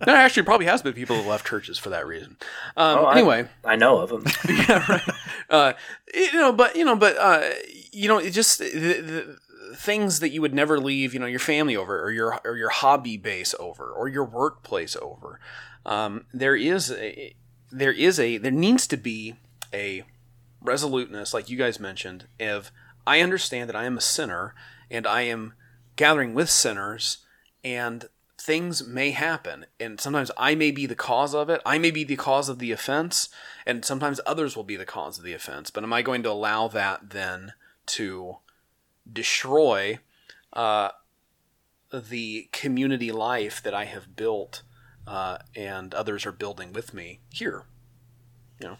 there actually probably has been people that left churches for that reason. Um, oh, anyway, I, I, know of them. yeah, right. Uh, you know, but you know, but uh, you know, it just the, the, things that you would never leave, you know, your family over, or your or your hobby base over, or your workplace over. Um, there is a, there is a there needs to be a resoluteness, like you guys mentioned, of I understand that I am a sinner and I am gathering with sinners and things may happen and sometimes I may be the cause of it. I may be the cause of the offense and sometimes others will be the cause of the offense. But am I going to allow that then to destroy uh, the community life that I have built uh, and others are building with me here? You know.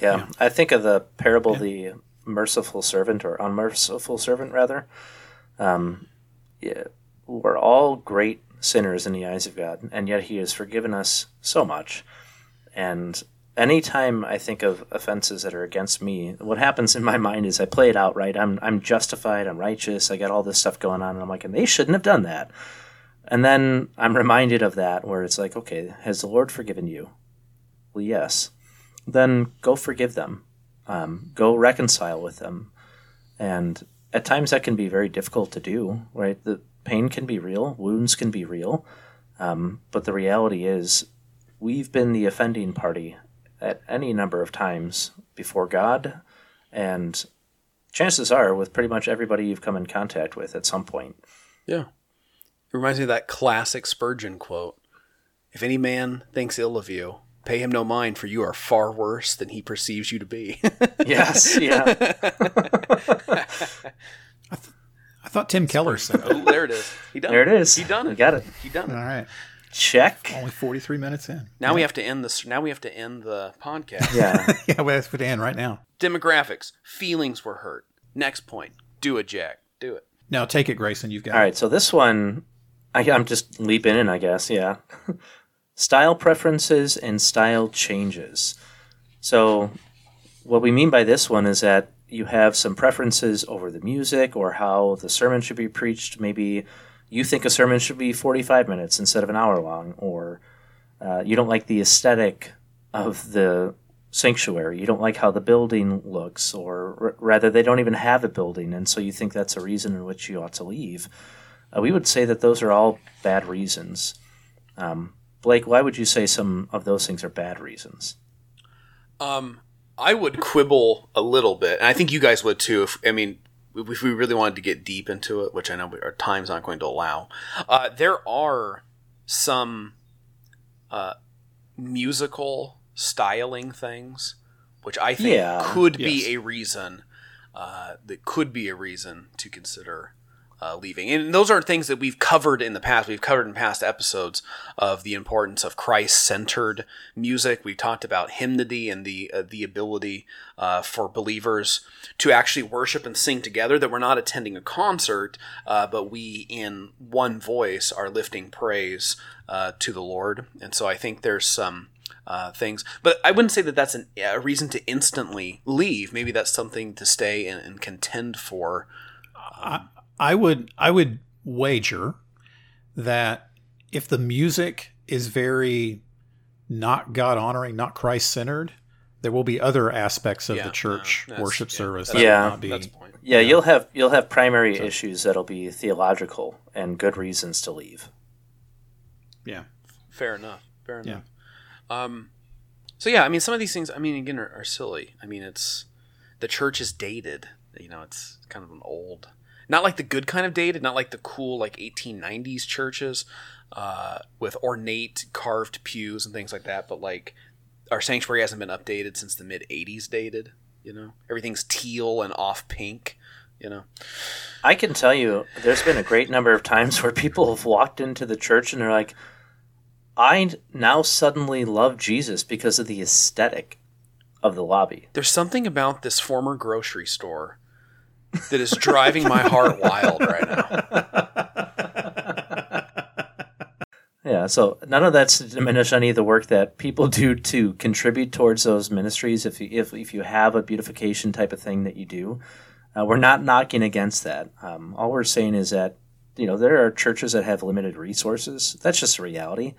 Yeah, yeah. I think of the parable, yeah. the merciful servant or unmerciful servant rather. Um, yeah, we're all great sinners in the eyes of God, and yet He has forgiven us so much. And anytime I think of offenses that are against me, what happens in my mind is I play it out, right? I'm I'm justified, I'm righteous, I got all this stuff going on, and I'm like, and they shouldn't have done that. And then I'm reminded of that where it's like, okay, has the Lord forgiven you? Well, yes. Then go forgive them um, go reconcile with them. And at times that can be very difficult to do, right? The pain can be real, wounds can be real. Um, but the reality is, we've been the offending party at any number of times before God, and chances are with pretty much everybody you've come in contact with at some point. Yeah. It reminds me of that classic Spurgeon quote If any man thinks ill of you, Pay him no mind, for you are far worse than he perceives you to be. yes, yeah. I, th- I, thought Tim Keller said. oh, there it is. He done. There it is. He done it. You got it. He done it. All right. Check. Only forty three minutes in. Now yeah. we have to end this. Now we have to end the podcast. Yeah. yeah, we have to end right now. Demographics. Feelings were hurt. Next point. Do it, Jack. Do it. Now take it, Grayson. You've got. All right. So this one, I, I'm just leaping in. I guess. Yeah style preferences and style changes. So, what we mean by this one is that you have some preferences over the music or how the sermon should be preached. Maybe you think a sermon should be 45 minutes instead of an hour long, or uh, you don't like the aesthetic of the sanctuary. You don't like how the building looks, or r- rather, they don't even have a building, and so you think that's a reason in which you ought to leave. Uh, we would say that those are all bad reasons. Um, Blake, why would you say some of those things are bad reasons? Um, I would quibble a little bit, and I think you guys would too. If I mean, if we really wanted to get deep into it, which I know our time's not going to allow, uh, there are some uh, musical styling things, which I think yeah. could yes. be a reason. Uh, that could be a reason to consider uh, leaving. And those are things that we've covered in the past. We've covered in past episodes of the importance of Christ-centered music. We've talked about hymnody and the uh, the ability uh, for believers to actually worship and sing together. That we're not attending a concert, uh, but we in one voice are lifting praise uh, to the Lord. And so I think there's some. Uh, things. But I wouldn't say that that's an, a reason to instantly leave. Maybe that's something to stay and, and contend for. Um, I would I would wager that if the music is very not God honoring, not Christ centered, there will be other aspects of yeah, the church no, worship yeah, service. That yeah, be, yeah, yeah, you'll have you'll have primary so. issues that'll be theological and good reasons to leave. Yeah, fair enough. Fair enough. Um, so yeah, I mean, some of these things, I mean, again, are, are silly. I mean, it's the church is dated. You know, it's kind of an old, not like the good kind of dated, not like the cool like 1890s churches uh, with ornate carved pews and things like that, but like our sanctuary hasn't been updated since the mid 80s dated. You know, everything's teal and off pink. You know, I can tell you, there's been a great number of times where people have walked into the church and they're like, I now suddenly love Jesus because of the aesthetic of the lobby. There's something about this former grocery store that is driving my heart wild right now. Yeah, so none of that's to diminish any of the work that people do to contribute towards those ministries. If you, if, if you have a beautification type of thing that you do, uh, we're not knocking against that. Um, all we're saying is that you know there are churches that have limited resources. That's just a reality.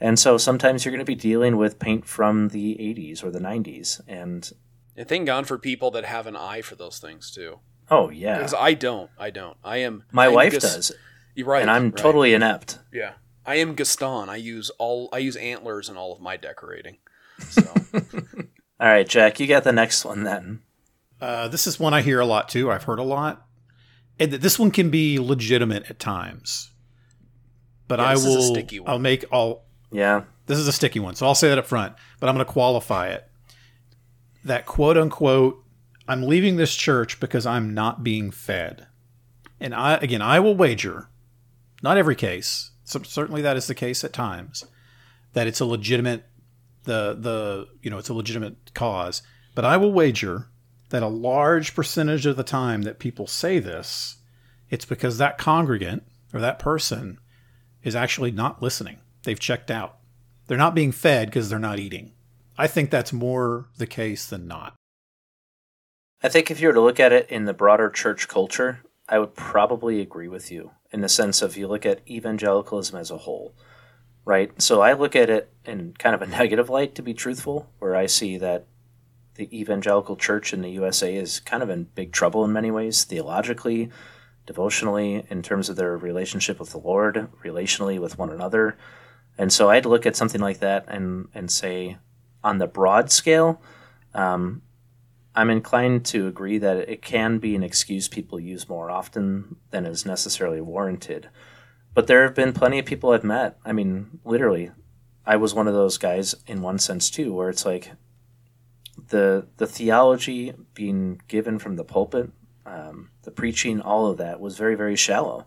And so sometimes you're going to be dealing with paint from the 80s or the 90s. And, and thank God for people that have an eye for those things too. Oh, yeah. Because I don't. I don't. I am. My I'm wife Gus- does. You're right. And I'm right. totally inept. Yeah. I am Gaston. I use all. I use antlers in all of my decorating. So. all right, Jack, you got the next one then. Uh, this is one I hear a lot too. I've heard a lot. And this one can be legitimate at times. But yeah, I will. I'll make. I'll yeah. This is a sticky one, so I'll say that up front, but I'm going to qualify it. That quote unquote, I'm leaving this church because I'm not being fed. And I, again, I will wager, not every case, certainly that is the case at times, that it's a legitimate, the, the, you know, it's a legitimate cause. But I will wager that a large percentage of the time that people say this, it's because that congregant or that person is actually not listening. They've checked out. They're not being fed because they're not eating. I think that's more the case than not. I think if you were to look at it in the broader church culture, I would probably agree with you in the sense of you look at evangelicalism as a whole, right? So I look at it in kind of a negative light, to be truthful, where I see that the evangelical church in the USA is kind of in big trouble in many ways, theologically, devotionally, in terms of their relationship with the Lord, relationally with one another. And so I'd look at something like that and, and say, on the broad scale, um, I'm inclined to agree that it can be an excuse people use more often than is necessarily warranted. But there have been plenty of people I've met. I mean, literally, I was one of those guys in one sense too, where it's like the the theology being given from the pulpit, um, the preaching, all of that was very very shallow.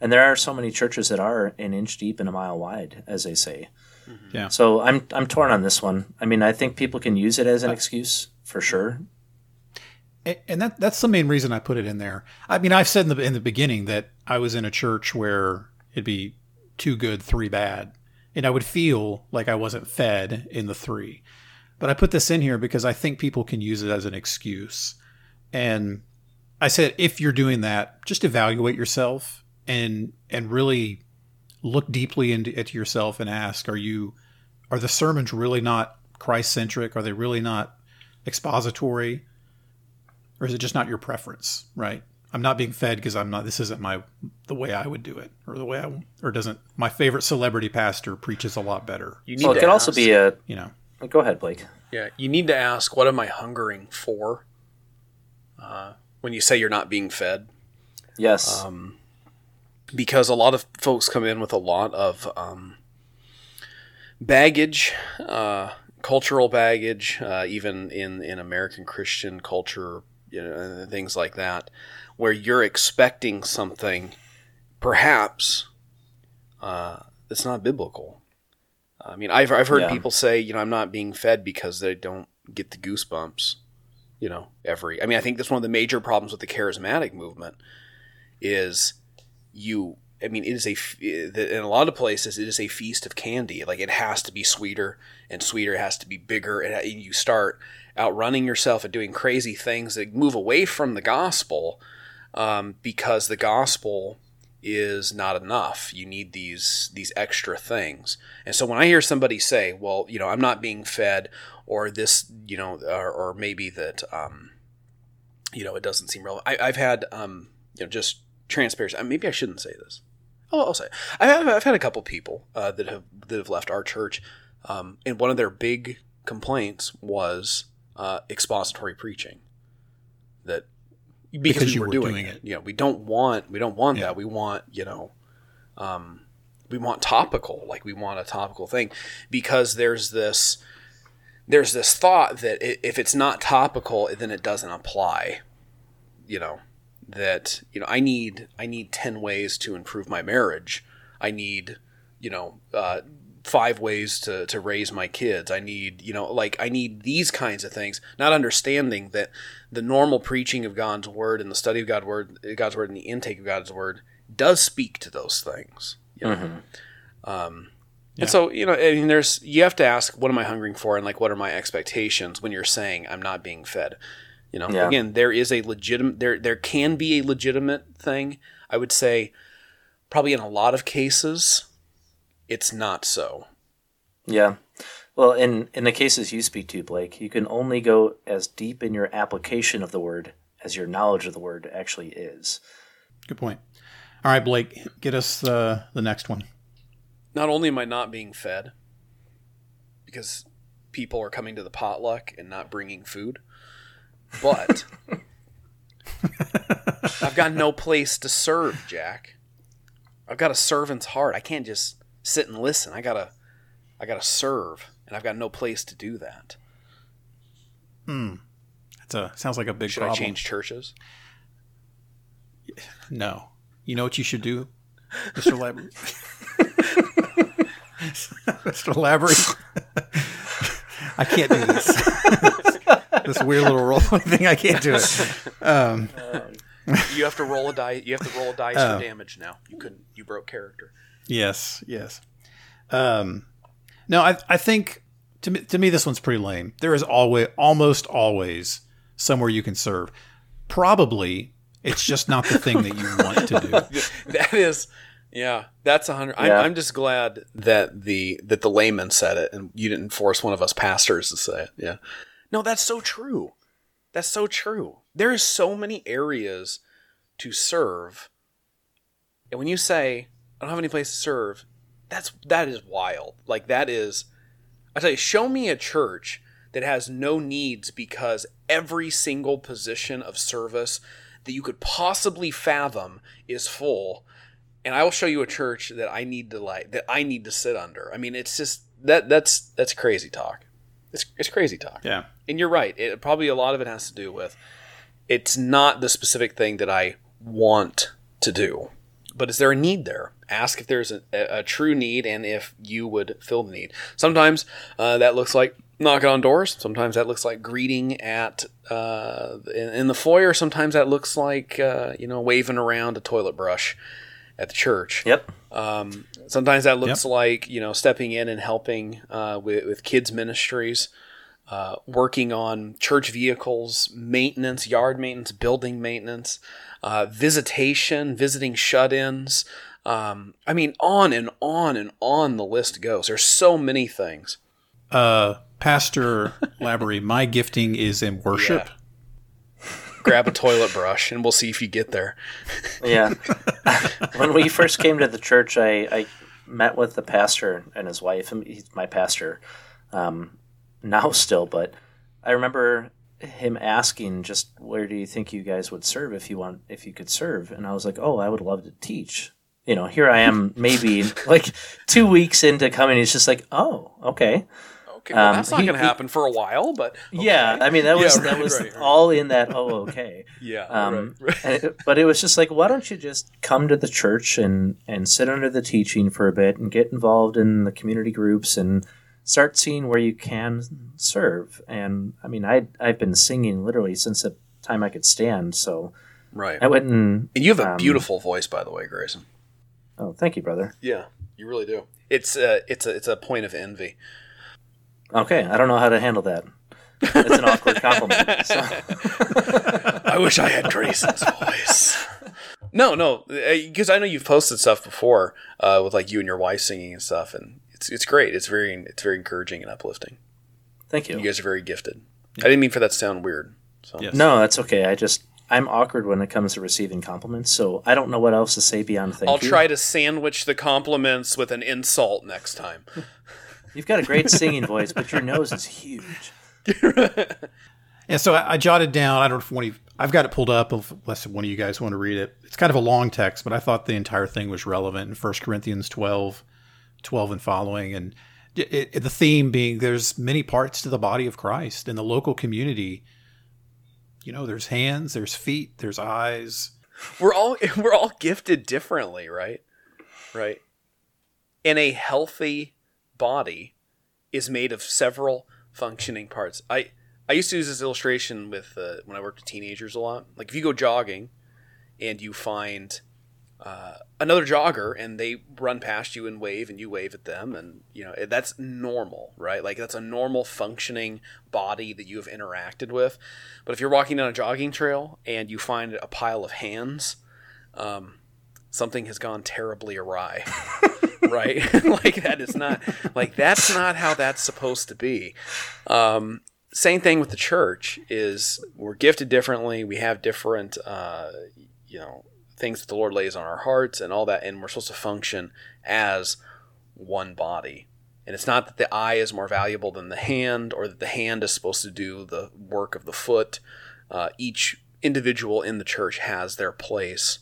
And there are so many churches that are an inch deep and a mile wide, as they say. Mm-hmm. Yeah. So I'm I'm torn on this one. I mean, I think people can use it as an excuse for sure. And that that's the main reason I put it in there. I mean, I've said in the in the beginning that I was in a church where it'd be two good, three bad, and I would feel like I wasn't fed in the three. But I put this in here because I think people can use it as an excuse. And I said, if you're doing that, just evaluate yourself and and really look deeply into, into yourself and ask are you are the sermons really not christ centric are they really not expository or is it just not your preference right? I'm not being fed because i'm not this isn't my the way i would do it or the way i or doesn't my favorite celebrity pastor preaches a lot better. You need well it could ask, also be a you know. Go ahead blake. Yeah you need to ask what am i hungering for uh, when you say you're not being fed? Yes. Um, because a lot of folks come in with a lot of um, baggage, uh, cultural baggage, uh, even in, in American Christian culture, you know, things like that, where you're expecting something, perhaps, uh, that's not biblical. I mean, I've, I've heard yeah. people say, you know, I'm not being fed because they don't get the goosebumps, you know, every. I mean, I think that's one of the major problems with the charismatic movement is you I mean, it is a in a lot of places it is a feast of candy. Like it has to be sweeter and sweeter. It has to be bigger, and you start outrunning yourself and doing crazy things that move away from the gospel um, because the gospel is not enough. You need these these extra things. And so when I hear somebody say, "Well, you know, I'm not being fed," or this, you know, or, or maybe that, um, you know, it doesn't seem relevant. I, have had, um, you know, just transparency. Maybe I shouldn't say this. Oh, I'll say I've, I've had a couple people uh, that have that have left our church, um, and one of their big complaints was uh, expository preaching. that because, because we were, were doing, doing, it. it. You know, we don't want we don't want yeah. that. We want you know, um, we want topical. Like we want a topical thing because there's this there's this thought that if it's not topical, then it doesn't apply. You know that you know I need I need ten ways to improve my marriage. I need you know uh, five ways to, to raise my kids. I need, you know, like I need these kinds of things, not understanding that the normal preaching of God's word and the study of God's word, God's word and the intake of God's word does speak to those things. You know? mm-hmm. um, yeah. And so, you know, I mean, there's, you have to ask, what am I hungering for? And like, what are my expectations when you're saying I'm not being fed? You know, yeah. again, there is a legitimate, there, there can be a legitimate thing. I would say probably in a lot of cases, it's not so. Yeah. Well, in in the cases you speak to, Blake, you can only go as deep in your application of the word as your knowledge of the word actually is. Good point. All right, Blake, get us the the next one. Not only am I not being fed because people are coming to the potluck and not bringing food, but I've got no place to serve, Jack. I've got a servant's heart. I can't just sit and listen. I gotta, I gotta serve, and I've got no place to do that. Hmm. That's a sounds like a big should problem. I change churches? No. You know what you should do, Mister Lavery. Mister Lavery. I can't do this. this weird little role thing. I can't do it. Um, um, you have to roll a die. You have to roll a dice uh, for damage now. You couldn't. You broke character. Yes, yes. Um, no, I I think to me, to me this one's pretty lame. There is always almost always somewhere you can serve. Probably it's just not the thing that you want to do. that is yeah, that's a hundred. Yeah. I'm, I'm just glad that the that the layman said it, and you didn't force one of us pastors to say it. Yeah, no, that's so true. That's so true. There is so many areas to serve, and when you say I don't have any place to serve. That's that is wild. Like that is I tell you, show me a church that has no needs because every single position of service that you could possibly fathom is full. And I will show you a church that I need to like that I need to sit under. I mean, it's just that that's that's crazy talk. It's it's crazy talk. Yeah. And you're right. It probably a lot of it has to do with it's not the specific thing that I want to do. But is there a need there? Ask if there's a, a, true need and if you would fill the need. Sometimes uh, that looks like knocking on doors. Sometimes that looks like greeting at uh, in, in, the foyer. Sometimes that looks like uh, you know waving around a toilet brush at the church. Yep. Um, sometimes that looks yep. like you know stepping in and helping uh, with, with kids ministries. Uh, working on church vehicles, maintenance, yard maintenance, building maintenance, uh, visitation, visiting shut ins, um, I mean, on and on and on the list goes. There's so many things. Uh, Pastor Lavery, my gifting is in worship. Yeah. Grab a toilet brush and we'll see if you get there. yeah. when we first came to the church, I, I met with the pastor and his wife. He's my pastor um, now still, but I remember him asking just where do you think you guys would serve if you want if you could serve and i was like oh i would love to teach you know, here I am, maybe like two weeks into coming. He's just like, oh, okay. Okay, well, um, that's not going to happen for a while, but okay. yeah, I mean that was yeah, right, that was right, right. all in that. Oh, okay. yeah, um, it, but it was just like, why don't you just come to the church and and sit under the teaching for a bit and get involved in the community groups and start seeing where you can serve. And I mean, I I've been singing literally since the time I could stand, so right. I went and and you have a um, beautiful voice, by the way, Grayson. Oh, thank you, brother. Yeah, you really do. It's a it's a it's a point of envy. Okay, I don't know how to handle that. It's an awkward compliment. So. I wish I had Grayson's voice. No, no, because uh, I know you've posted stuff before uh, with like you and your wife singing and stuff, and it's it's great. It's very it's very encouraging and uplifting. Thank you. You guys are very gifted. Yeah. I didn't mean for that to sound weird. So. Yes. No, that's okay. I just I'm awkward when it comes to receiving compliments, so I don't know what else to say beyond thank I'll you. try to sandwich the compliments with an insult next time. You've got a great singing voice, but your nose is huge. and so I, I, jotted down. I don't know if one of I've got it pulled up unless one of you guys want to read it. It's kind of a long text, but I thought the entire thing was relevant in 1 Corinthians 12, 12 and following. And it, it, the theme being there's many parts to the body of Christ in the local community. You know, there's hands, there's feet, there's eyes. We're all we're all gifted differently, right? Right. In a healthy body is made of several functioning parts. I I used to use this illustration with uh, when I worked with teenagers a lot. Like if you go jogging and you find uh, another jogger and they run past you and wave and you wave at them and you know that's normal right? Like that's a normal functioning body that you have interacted with. But if you're walking down a jogging trail and you find a pile of hands um, something has gone terribly awry right? Like that is not like that's not how that's supposed to be. Um, same thing with the church is we're gifted differently. We have different uh, you know things that the Lord lays on our hearts and all that, and we're supposed to function as one body. And it's not that the eye is more valuable than the hand, or that the hand is supposed to do the work of the foot. Uh, each individual in the church has their place,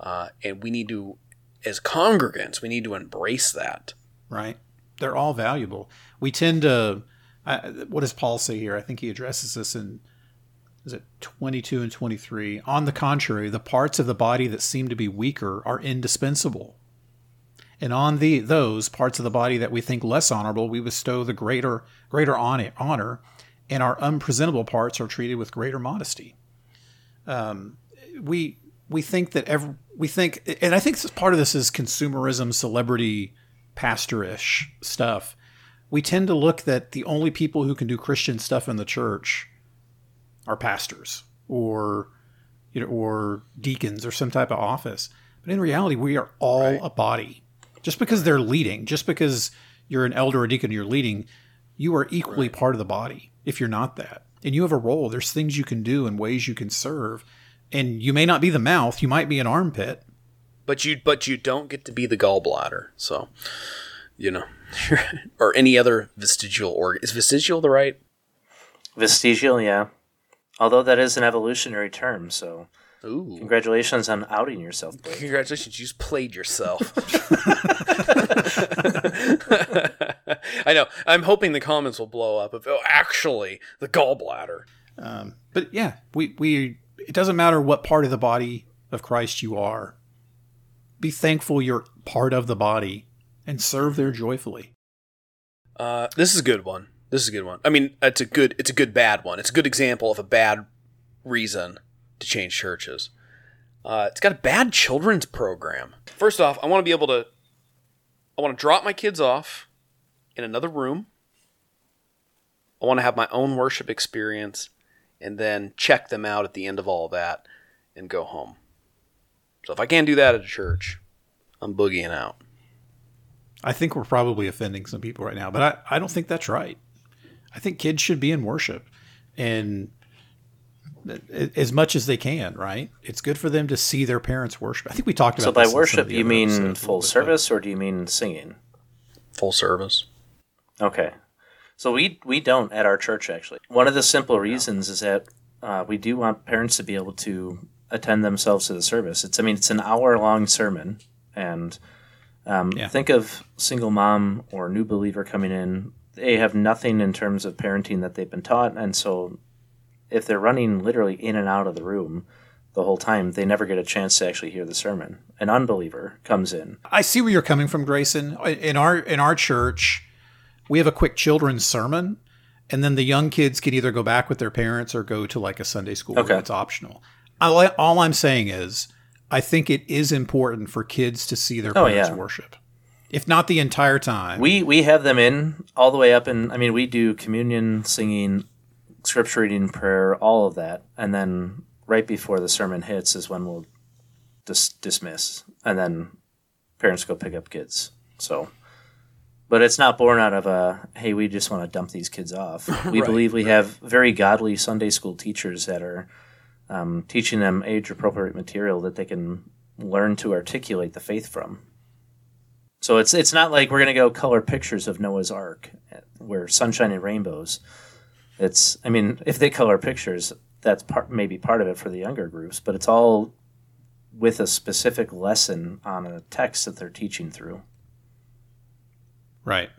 uh, and we need to, as congregants, we need to embrace that. Right? They're all valuable. We tend to. what does Paul say here? I think he addresses this in is it 22 and 23? On the contrary, the parts of the body that seem to be weaker are indispensable. And on the those parts of the body that we think less honorable, we bestow the greater greater honor, and our unpresentable parts are treated with greater modesty. Um, we we think that every we think, and I think part of this is consumerism, celebrity, pastorish stuff. We tend to look that the only people who can do Christian stuff in the church are pastors or you know or deacons or some type of office. But in reality, we are all right. a body. Just because they're leading, just because you're an elder or deacon, you're leading, you are equally right. part of the body. If you're not that, and you have a role, there's things you can do and ways you can serve. And you may not be the mouth, you might be an armpit, but you but you don't get to be the gallbladder. So, you know, or any other vestigial organ. Is vestigial the right? Vestigial, yeah. Although that is an evolutionary term, so Ooh. congratulations on outing yourself. Blake. Congratulations, you just played yourself. I know. I'm hoping the comments will blow up of oh, actually the gallbladder. Um, but yeah, we we it doesn't matter what part of the body of Christ you are. Be thankful you're part of the body and serve there joyfully. Uh, this is a good one. This is a good one. I mean, it's a good it's a good bad one. It's a good example of a bad reason to change churches. Uh, it's got a bad children's program. First off, I want to be able to I want to drop my kids off in another room. I want to have my own worship experience and then check them out at the end of all that and go home. So if I can't do that at a church, I'm boogieing out. I think we're probably offending some people right now, but I, I don't think that's right. I think kids should be in worship and as much as they can, right? It's good for them to see their parents worship. I think we talked about. So by worship, you mean full service, or do you mean singing? Full service. Okay, so we we don't at our church actually. One of the simple reasons is that uh, we do want parents to be able to attend themselves to the service. It's I mean it's an hour long sermon, and um, yeah. think of single mom or new believer coming in they have nothing in terms of parenting that they've been taught, and so if they're running literally in and out of the room the whole time, they never get a chance to actually hear the sermon. An unbeliever comes in. I see where you're coming from, Grayson. In our in our church, we have a quick children's sermon, and then the young kids can either go back with their parents or go to like a Sunday school. Okay, it's optional. I, all I'm saying is, I think it is important for kids to see their oh, parents oh, yeah. worship if not the entire time. We we have them in all the way up, and I mean we do communion, singing, scripture reading, prayer, all of that, and then right before the sermon hits is when we'll dis- dismiss, and then parents go pick up kids. So, but it's not born out of a hey, we just want to dump these kids off. We right, believe we right. have very godly Sunday school teachers that are um, teaching them age appropriate material that they can learn to articulate the faith from. So it's it's not like we're gonna go color pictures of Noah's Ark where sunshine and rainbows. It's I mean if they color pictures, that's part maybe part of it for the younger groups, but it's all with a specific lesson on a text that they're teaching through. Right.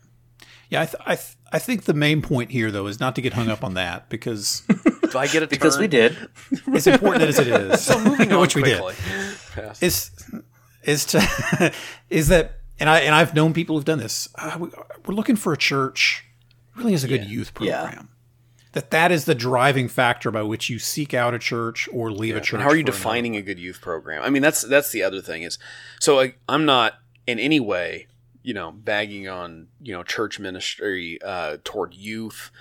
Yeah, I th- I, th- I think the main point here though is not to get hung up on that because do I get it because we did. It's important as it is. so moving on which quickly. we did. Is is to is that and I and I've known people who've done this. Uh, we, are looking for a church. Really is a good Yeah. youth program. Yeah. That that is the driving factor by which you seek out a church or leave a church. And how are you for defining a good youth program? I mean, that's that's the other thing is. So like, I'm not in any way, you know, bagging on you know church ministry uh, toward youth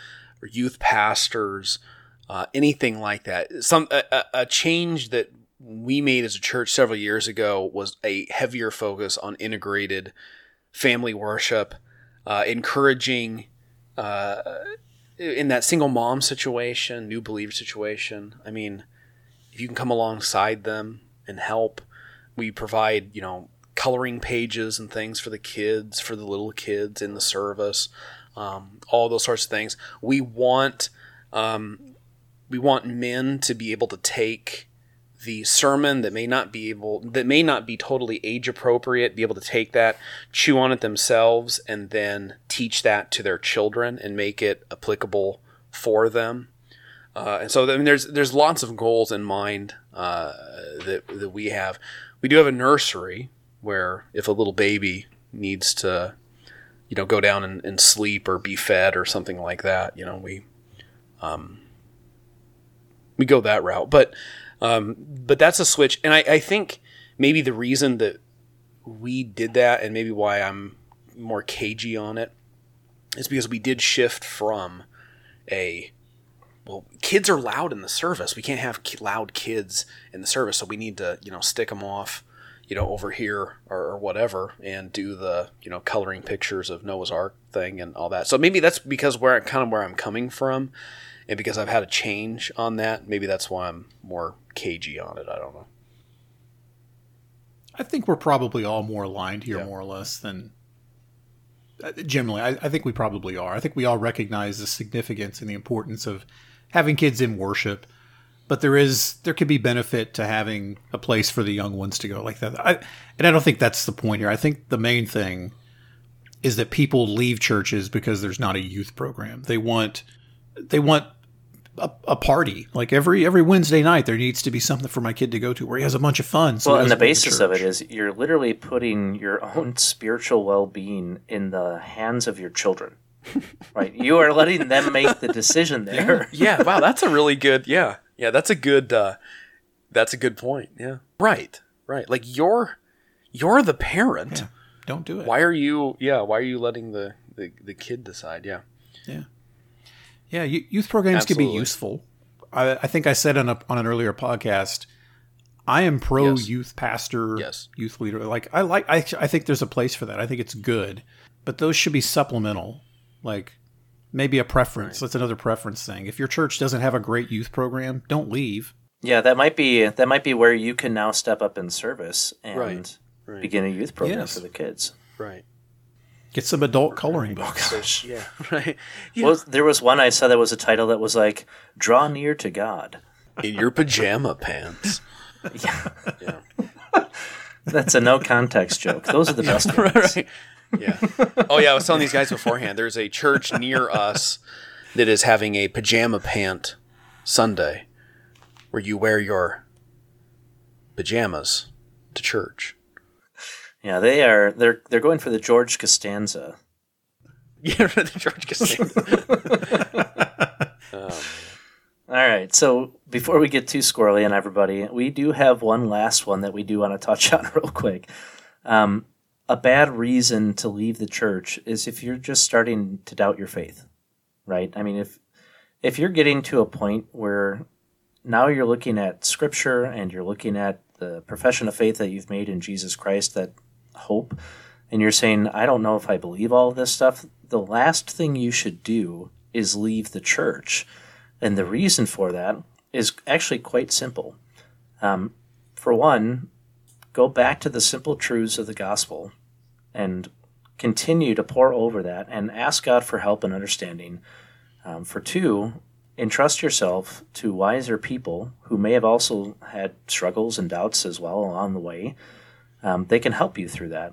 or youth pastors, uh, anything like that. Some a, a- a change that we made as a church several years ago was a heavier focus on integrated family worship, uh, encouraging. Uh, in that single mom situation, new believer situation, I mean, if you can come alongside them and help, we provide, you know, coloring pages and things for the kids, for the little kids in the service, um, all those sorts of things. We want, um, we want men to be able to take the sermon that may not be able that may not be totally age appropriate be able to take that chew on it themselves and then teach that to their children and make it applicable for them uh, and so I mean, there's there's lots of goals in mind uh, that that we have. We do have a nursery where if a little baby needs to, you know, go down and, and sleep or be fed or something like that, you know, we um, we go that route. But um, but that's a switch, and I, I think maybe the reason that we did that, and maybe why I'm more cagey on it, is because we did shift from a well, kids are loud in the service. We can't have loud kids in the service, so we need to, you know, stick them off, you know, over here or, or whatever, and do the, you know, coloring pictures of Noah's Ark thing and all that. So maybe that's because where kind of where I'm coming from, and because I've had a change on that. Maybe that's why I'm more cagey on it. I don't know. I think we're probably all more aligned here, Yeah. more or less, than uh, generally. I, I think we probably are. I think we all recognize the significance and the importance of having kids in worship, but there is there could be benefit to having a place for the young ones to go like that. I, and I don't think that's the point here. I think the main thing is that people leave churches because there's not a youth program. They want they want a, a party. Like every every Wednesday night, there needs to be something for my kid to go to where he has a bunch of fun. So well, and the doesn't basis of it is you're literally putting your own spiritual well-being in the hands of your children. right? You are letting them make the decision there. yeah wow that's a really good yeah yeah that's a good uh that's a good point yeah right right like you're you're the parent Yeah. don't do it. why are you yeah why are you letting the the, the kid decide yeah Yeah, you- youth programs can be useful. I, I think I said on a, on an earlier podcast, I am pro Yes. youth pastor, Yes. youth leader. Like I like, I, I think there's a place for that. I think it's good, but those should be supplemental. Like maybe a preference. That's another preference thing. If your church doesn't have a great youth program, don't leave. Yeah, that might be that might be where you can now step up in service and Right, right. begin a youth program Yes. for the kids. right Get some adult coloring books. yeah right yeah. Well, there was one I saw that was a title that was like "Draw near to God." in your pajama pants Yeah, yeah that's a no context joke. Those are the best ones. right yeah oh yeah i was telling these guys beforehand there's a church near us that is having a pajama pant sunday where you wear your pajamas to church Yeah, they are. They're they're going for the George Costanza. yeah for the george costanza um, All right. So before we get too squirrely on everybody, we do have one last one that we do want to touch on real quick. Um, a bad reason to leave the church is if you're just starting to doubt your faith, right? I mean, if if you're getting to a point where now you're looking at Scripture and you're looking at the profession of faith that you've made in Jesus Christ, that hope, and you're saying, I don't know if I believe all this stuff, the last thing you should do is leave the church. And the reason for that is actually quite simple. Um, for one, go back to the simple truths of the gospel and continue to pore over that and ask God for help and understanding. Um, for two, entrust yourself to wiser people who may have also had struggles and doubts as well along the way. Um, they can help you through that.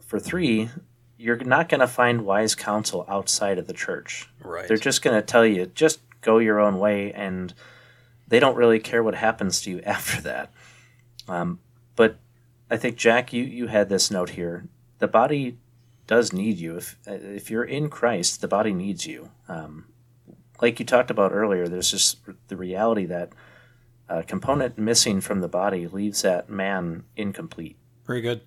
For three, you're not going to find wise counsel outside of the church. Right. They're just going to tell you, just go your own way, and they don't really care what happens to you after that. Um, but I think, Jack, you, you had this note here. The body does need you. If, if you're in Christ, the body needs you. Um, like you talked about earlier, there's just the reality that a component missing from the body leaves that man incomplete. Very good.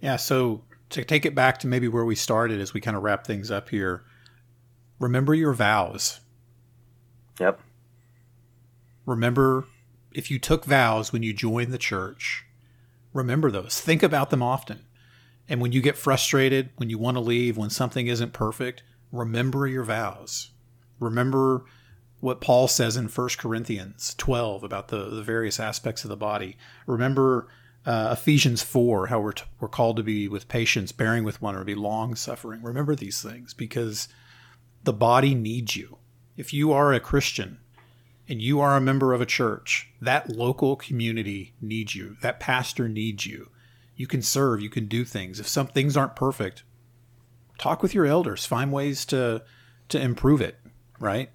Yeah, so to take it back to maybe where we started as we kind of wrap things up here, remember your vows. Yep. Remember if you took vows when you joined the church, remember those. Think about them often. And when you get frustrated, when you want to leave, when something isn't perfect, remember your vows. Remember what Paul says in 1 Corinthians 12 about the, the various aspects of the body. Remember uh, Ephesians 4, how we're, t- we're called to be with patience, bearing with one another, be long suffering. Remember these things because the body needs you. If you are a Christian and you are a member of a church, that local community needs you. That pastor needs you. You can serve, you can do things. If some things aren't perfect, talk with your elders, find ways to to improve it, right?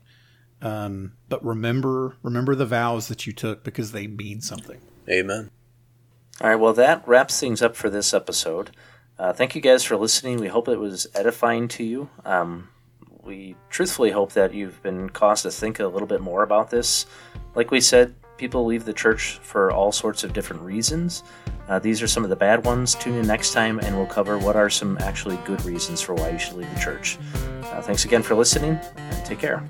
Um, but remember remember the vows that you took because they mean something. Amen. All right, well, that wraps things up for this episode. Uh, thank you guys for listening. We hope it was edifying to you. Um, we truthfully hope that you've been caused to think a little bit more about this. Like we said, people leave the church for all sorts of different reasons. Uh, these are some of the bad ones. Tune in next time and we'll cover what are some actually good reasons for why you should leave the church. Uh, thanks again for listening and take care.